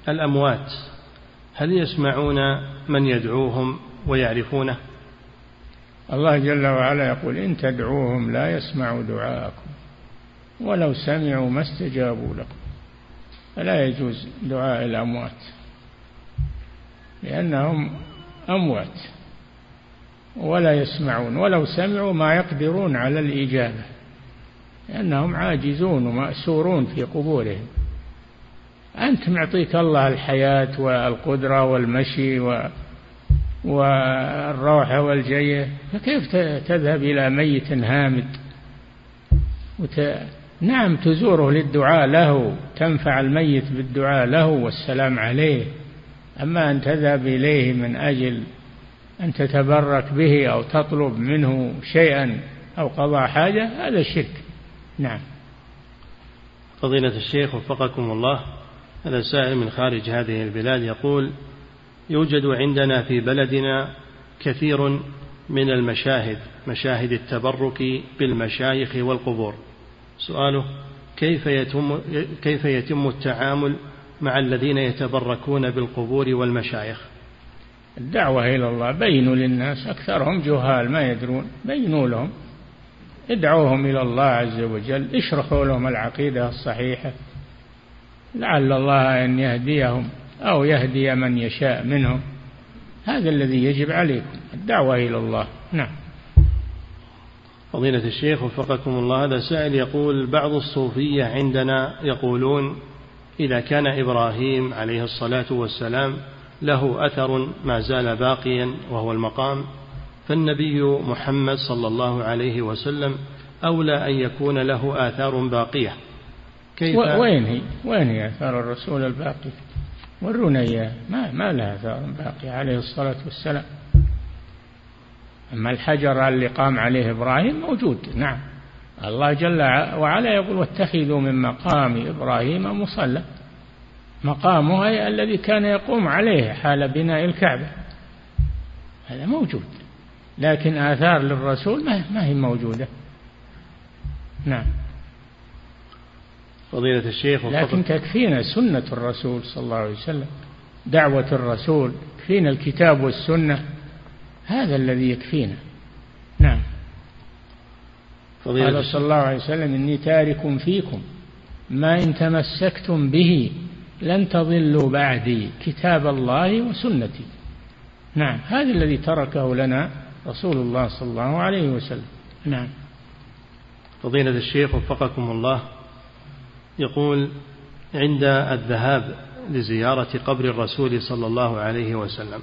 الأموات هل يسمعون من يدعوهم ويعرفونه؟ الله جل وعلا يقول إن تدعوهم لا يسمعوا دعاءكم ولو سمعوا ما استجابوا لكم. فلا يجوز دعاء الأموات لأنهم أموات ولا يسمعون ولو سمعوا ما يقدرون على الإجابة لأنهم عاجزون ومأسورون في قبورهم. أنت معطيك الله الحياة والقدرة والمشي و والروح والجية فكيف تذهب إلى ميت هامد؟ وت... نعم تزوره للدعاء له تنفع الميت بالدعاء له والسلام عليه. أما أن تذهب إليه من أجل أن تتبرك به أو تطلب منه شيئا أو قضاء حاجة هذا شرك. نعم. فضيلة الشيخ وفقكم الله. هذا سائل من خارج هذه البلاد يقول يوجد عندنا في بلدنا كثير من المشاهد مشاهد التبرك بالمشايخ والقبور. سؤاله كيف يتم كيف يتم التعامل مع الذين يتبركون بالقبور والمشايخ؟ الدعوة إلى الله بينوا للناس أكثرهم جهال ما يدرون بينوا لهم. ادعوهم إلى الله عز وجل اشرحوا لهم العقيدة الصحيحة. لعل الله أن يهديهم أو يهدي من يشاء منهم. هذا الذي يجب عليكم الدعوة إلى الله. نعم. فضيلة الشيخ وفقكم الله هذا سائل يقول بعض الصوفية عندنا يقولون إذا كان إبراهيم عليه الصلاة والسلام له أثر ما زال باقيا وهو المقام فالنبي محمد صلى الله عليه وسلم أولى أن يكون له آثار باقية. كيف؟ وين هي؟ وين هي آثار الرسول الباقي؟ ورونا إياه. ما ما لها آثار باقية عليه الصلاة والسلام. أما الحجر اللي قام عليه إبراهيم موجود نعم. الله جل وعلا يقول واتخذوا من مقام إبراهيم مصلى. مقامه أي الذي كان يقوم عليه حال بناء الكعبة. هذا موجود. لكن آثار للرسول ما هي موجودة. نعم. فضيلة الشيخ لكن تكفينا سنة الرسول صلى الله عليه وسلم دعوة الرسول يكفينا الكتاب والسنة هذا الذي يكفينا. نعم. قال صلى الله عليه وسلم إني تارك فيكم ما إن تمسكتم به لن تضلوا بعدي كتاب الله وسنتي. نعم. هذا الذي تركه لنا رسول الله صلى الله عليه وسلم. نعم. فضيلة الشيخ وفقكم الله يقول عند الذهاب لزيارة قبر الرسول صلى الله عليه وسلم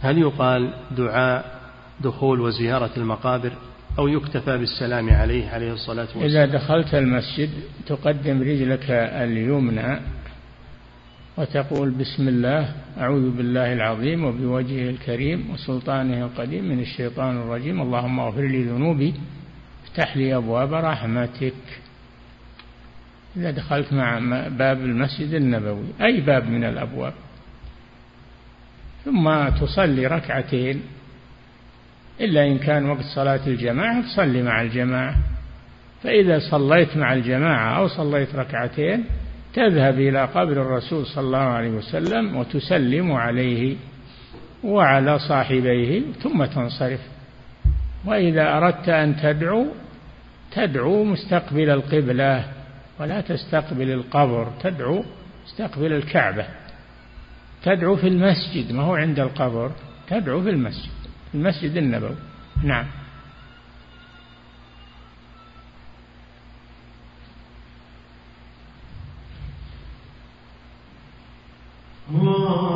هل يقال دعاء دخول وزيارة المقابر أو يكتفى بالسلام عليه عليه الصلاة والسلام؟ إذا دخلت المسجد تقدم رجلك اليمنى وتقول بسم الله أعوذ بالله العظيم وبوجهه الكريم وسلطانه القديم من الشيطان الرجيم اللهم اغفر لي ذنوبي افتح لي أبواب رحمتك. إذا دخلت مع باب المسجد النبوي أي باب من الأبواب. ثم تصلي ركعتين. إلا إن كان وقت صلاة الجماعة تصلي مع الجماعة. فإذا صليت مع الجماعة أو صليت ركعتين تذهب إلى قبر الرسول صلى الله عليه وسلم وتسلم عليه وعلى صاحبيه ثم تنصرف. وإذا أردت أن تدعو تدعو مستقبل القبلة. ولا تستقبل القبر تدعو مستقبل الكعبة. تدعو في المسجد ما هو عند القبر تدعو في المسجد المسجد النبوي. نعم. الله.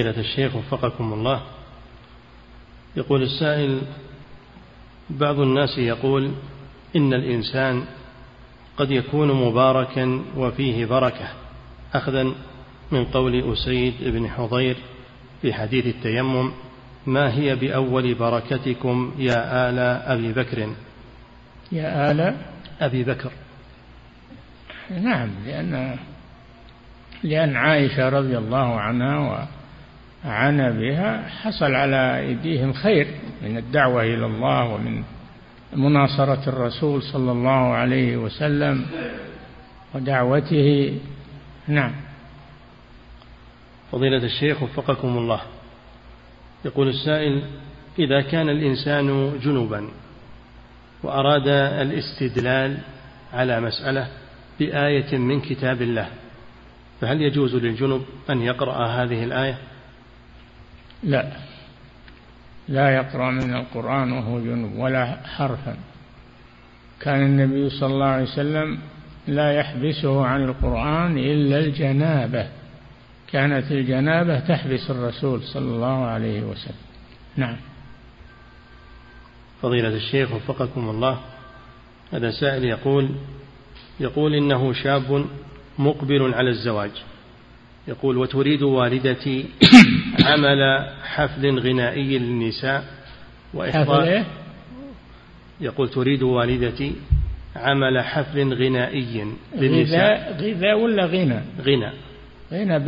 فضيلة الشيخ وفقكم الله. يقول السائل بعض الناس يقول إن الإنسان قد يكون مباركا وفيه بركة أخذا من قول أسيد بن حضير في حديث التيمم ما هي بأول بركتكم يا آل أبي بكر؟ يا آل أبي بكر. نعم لأن لأن عائشة رضي الله عنها عانى بها حصل على أيديهم خير من الدعوة إلى الله ومن مناصرة الرسول صلى الله عليه وسلم ودعوته. نعم. فضيلة الشيخ وفقكم الله. يقول السائل إذا كان الإنسان جنبا وأراد الاستدلال على مسألة بآية من كتاب الله فهل يجوز للجنب أن يقرأ هذه الآية؟ لا. لا يقرأ من القرآن وهو جنب ولا حرفا. كان النبي صلى الله عليه وسلم لا يحبسه عن القرآن إلا الجنابة. كانت الجنابة تحبس الرسول صلى الله عليه وسلم. نعم. فضيلة الشيخ وفقكم الله هذا سائل يقول يقول إنه شاب مقبل على الزواج. يقول وتريد والدتي عمل حفل غنائي للنساء وإحضار إيه؟ يقول تريد والدتي عمل حفل غنائي للنساء. غذاء ولا غنى؟ غنى. غنى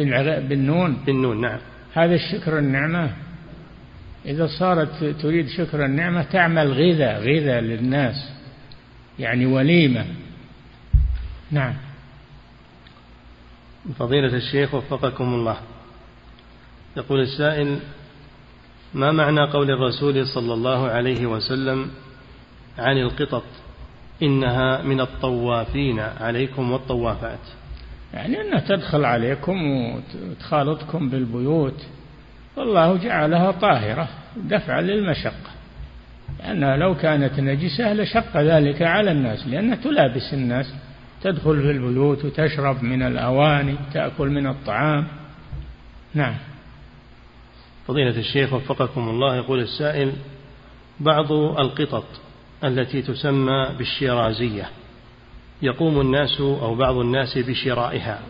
بالنون؟ بالنون نعم. هذا الشكر النعمة. إذا صارت تريد شكر النعمة تعمل غذاء غذاء للناس يعني وليمة. نعم. فضيلة الشيخ وفقكم الله. يقول السائل ما معنى قول الرسول صلى الله عليه وسلم عن القطط إنها من الطوافين عليكم والطوافات؟ يعني أنها تدخل عليكم وتخالطكم بالبيوت والله جعلها طاهرة دفعا للمشقة. لأنها لو كانت نجسة لشق ذلك على الناس لأنها تلابس الناس. تدخل في البيوت وتشرب من الأواني تأكل من الطعام. نعم. فضيلة الشيخ وفقكم الله يقول السائل بعض القطط التي تسمى بالشيرازية يقوم الناس أو بعض الناس بشرائها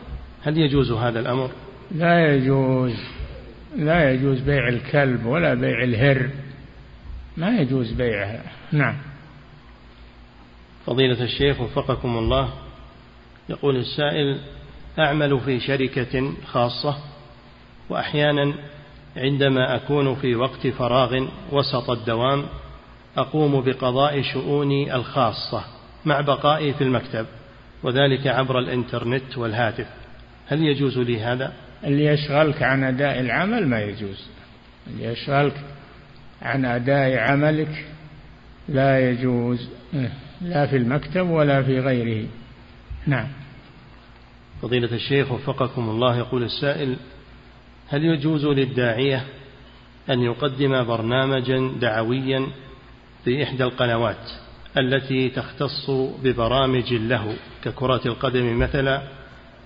هل يجوز هذا الأمر؟ لا يجوز. لا يجوز بيع الكلب ولا بيع الهر. ما يجوز بيعها. نعم. فضيلة الشيخ وفقكم الله يقول السائل أعمل في شركة خاصة وأحيانا عندما أكون في وقت فراغ وسط الدوام أقوم بقضاء شؤوني الخاصة مع بقائي في المكتب وذلك عبر الإنترنت والهاتف. هل يجوز لي هذا؟ اللي يشغلك عن أداء العمل ما يجوز. اللي يشغلك عن أداء عملك لا يجوز لا في المكتب ولا في غيره. نعم. فضيلة الشيخ وفقكم الله يقول السائل هل يجوز للداعية أن يقدم برنامجا دعويا في إحدى القنوات التي تختص ببرامج له ككرة القدم مثلا؟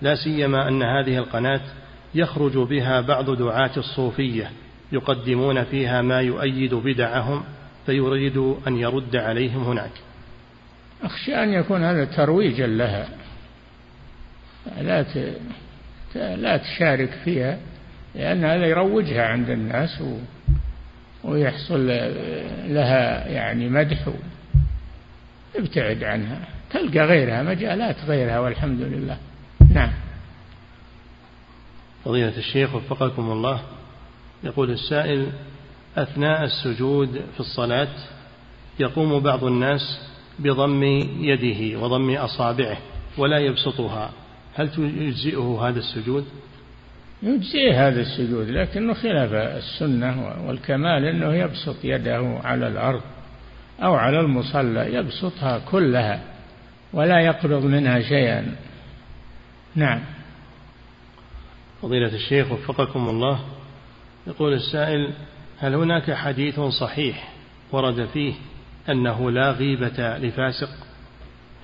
لا سيما أن هذه القناة يخرج بها بعض دعاة الصوفية يقدمون فيها ما يؤيد بدعهم فيريد أن يرد عليهم هناك. أخشى أن يكون هذا ترويجا لها. لا لا تشارك فيها لأن هذا يروجها عند الناس. ويحصل لها يعني مدح ابتعد عنها. تلقى غيرها مجالات غيرها والحمد لله. نعم. فضيلة الشيخ وفقكم الله. يقول السائل أثناء السجود في الصلاة يقوم بعض الناس بضم يده وضم أصابعه ولا يبسطها. هل يجزئه هذا السجود؟ يجزئه هذا السجود لكنه خلاف السنة والكمال أنه يبسط يده على الأرض أو على المصلى يبسطها كلها ولا يقرض منها شيئا. نعم. فضيلة الشيخ وفقكم الله يقول السائل هل هناك حديث صحيح ورد فيه أنه لا غيبة لفاسق؟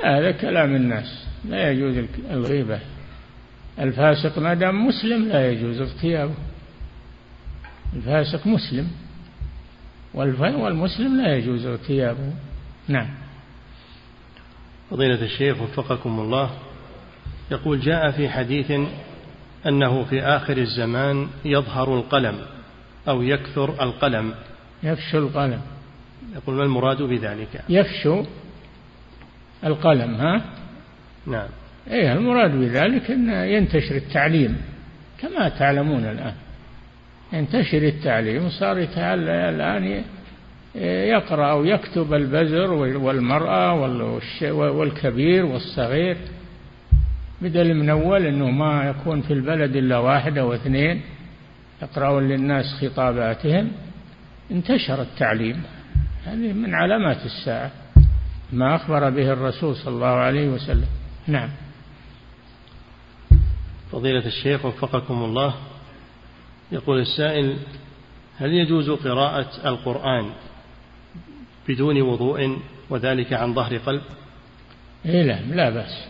هذا كلام الناس. لا يجوز الغيبة. الفاسق ما دام مسلم لا يجوز اغتيابه. الفاسق مسلم. والمسلم لا يجوز اغتيابه. نعم. فضيلة الشيخ وفقكم الله يقول جاء في حديث أنه في آخر الزمان يظهر القلم أو يكثر القلم. يفشو القلم. يقول ما المراد بذلك؟ يفشو القلم ها؟ نعم. إيه المراد بذلك أن ينتشر التعليم كما تعلمون الآن. ينتشر التعليم وصار يتعلم الآن يقرأ أو يكتب البزر والمرأة والكبير والصغير بدل من أول أنه ما يكون في البلد إلا واحد أو اثنين يقرأون للناس خطاباتهم انتشر التعليم. هذه من علامات الساعة. ما أخبر به الرسول صلى الله عليه وسلم. نعم. فضيلة الشيخ وفقكم الله يقول السائل هل يجوز قراءة القرآن بدون وضوء وذلك عن ظهر قلب؟ إيه لا لا بأس.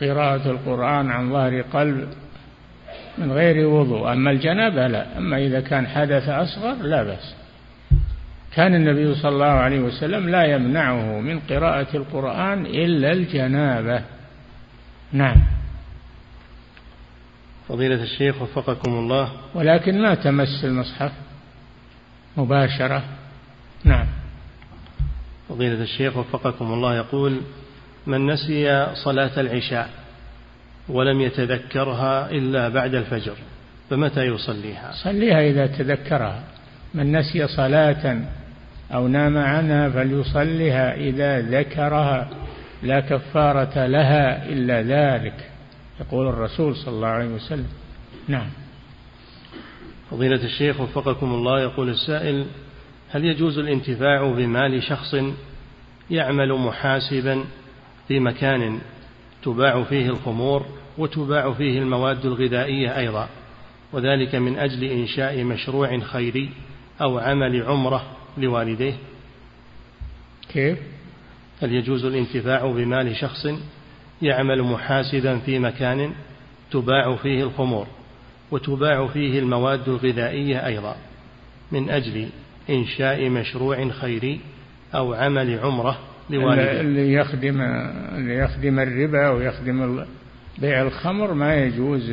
قراءة القرآن عن ظهر قلب من غير وضوء. أما الجنابة لا. أما إذا كان حدث أصغر لا بأس. كان النبي صلى الله عليه وسلم لا يمنعه من قراءة القرآن إلا الجنابة. نعم. فضيلة الشيخ وفقكم الله. ولكن ما تمس المصحف مباشرة. نعم. فضيلة الشيخ وفقكم الله يقول من نسي صلاة العشاء ولم يتذكرها إلا بعد الفجر فمتى يصليها؟ صليها إذا تذكرها. من نسي صلاة أو نام عنها فليصلها إذا ذكرها. لا كفارة لها إلا ذلك يقول الرسول صلى الله عليه وسلم. نعم. فضيلة الشيخ وفقكم الله يقول السائل هل يجوز الانتفاع بمال شخص يعمل محاسبا في مكان تباع فيه الخمور وتباع فيه المواد الغذائية أيضا وذلك من أجل إنشاء مشروع خيري أو عمل عمرة لوالديه كيف؟ هل يجوز الانتفاع بمال شخص يعمل محاسبا في مكان تباع فيه الخمور وتباع فيه المواد الغذائية أيضا من أجل إنشاء مشروع خيري أو عمل عمرة لوالديه اللي يخدم اللي يخدم الربا ويخدم بيع الخمر ما يجوز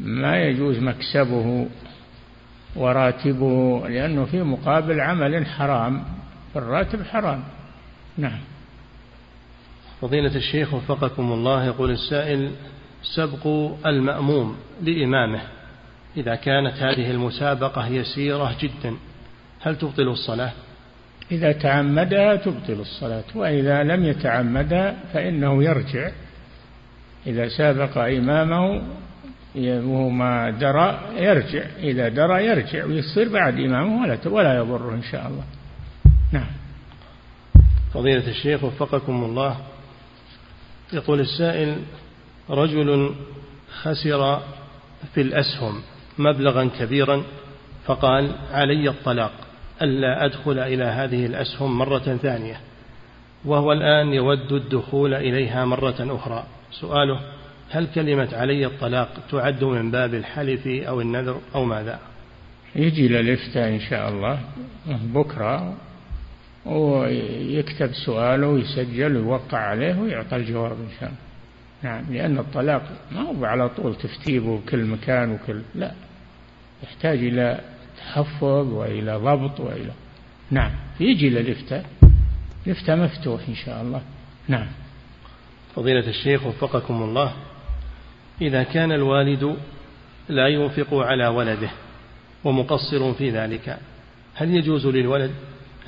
ما يجوز مكسبه وراتبه لأنه في مقابل عمل حرام الراتب حرام. نعم. فضيلة الشيخ وفقكم الله يقول السائل سبق المأموم لإمامه. إذا كانت هذه المسابقة يسيرة جدا هل تبطل الصلاة؟ إذا تعمدها تبطل الصلاة وإذا لم يتعمدها فإنه يرجع. إذا سابق إمامه وهو ما درى يرجع إذا درى يرجع ويصير بعد إمامه ولا ولا يضره إن شاء الله. نعم. فضيلة الشيخ وفقكم الله يقول السائل رجل خسر في الأسهم مبلغا كبيرا فقال علي الطلاق ألا أدخل إلى هذه الأسهم مرة ثانية وهو الآن يود الدخول إليها مرة أخرى. سؤاله هل كلمة علي الطلاق تعد من باب الحلف أو النذر أو ماذا؟ يجي للإفتاء إن شاء الله بكرة ويكتب سؤاله ويسجل ويوقع عليه ويعطى الجواب إن شاء الله. نعم لأن الطلاق ما هو على طول تفتيبه كل مكان وكل لا. يحتاج إلى تحفظ وإلى ضبط وإلى. نعم يجي للإفتاء. الإفتاء مفتوح إن شاء الله. نعم. فضيلة الشيخ وفقكم الله. إذا كان الوالد لا ينفق على ولده ومقصر في ذلك هل يجوز للولد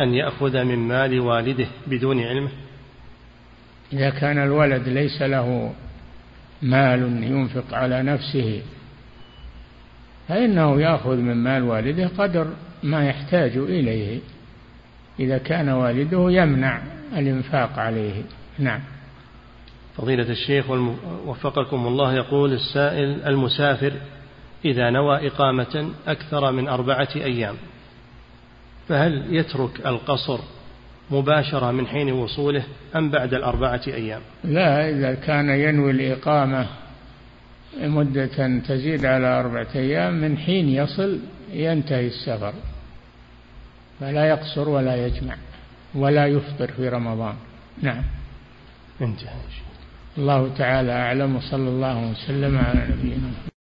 أن يأخذ من مال والده بدون علمه إذا كان الولد ليس له مال ينفق على نفسه فإنه يأخذ من مال والده قدر ما يحتاج إليه إذا كان والده يمنع الإنفاق عليه. نعم. فضيلة الشيخ وفقكم الله يقول السائل المسافر إذا نوى إقامة أكثر من أربعة أيام فهل يترك القصر مباشرة من حين وصوله أم بعد الأربعة أيام؟ لا إذا كان ينوي الإقامة مدة تزيد على أربعة أيام من حين يصل ينتهي السفر فلا يقصر ولا يجمع ولا يفطر في رمضان. نعم. انتهى. الله تعالى أعلم وصلى الله وسلم على نبينا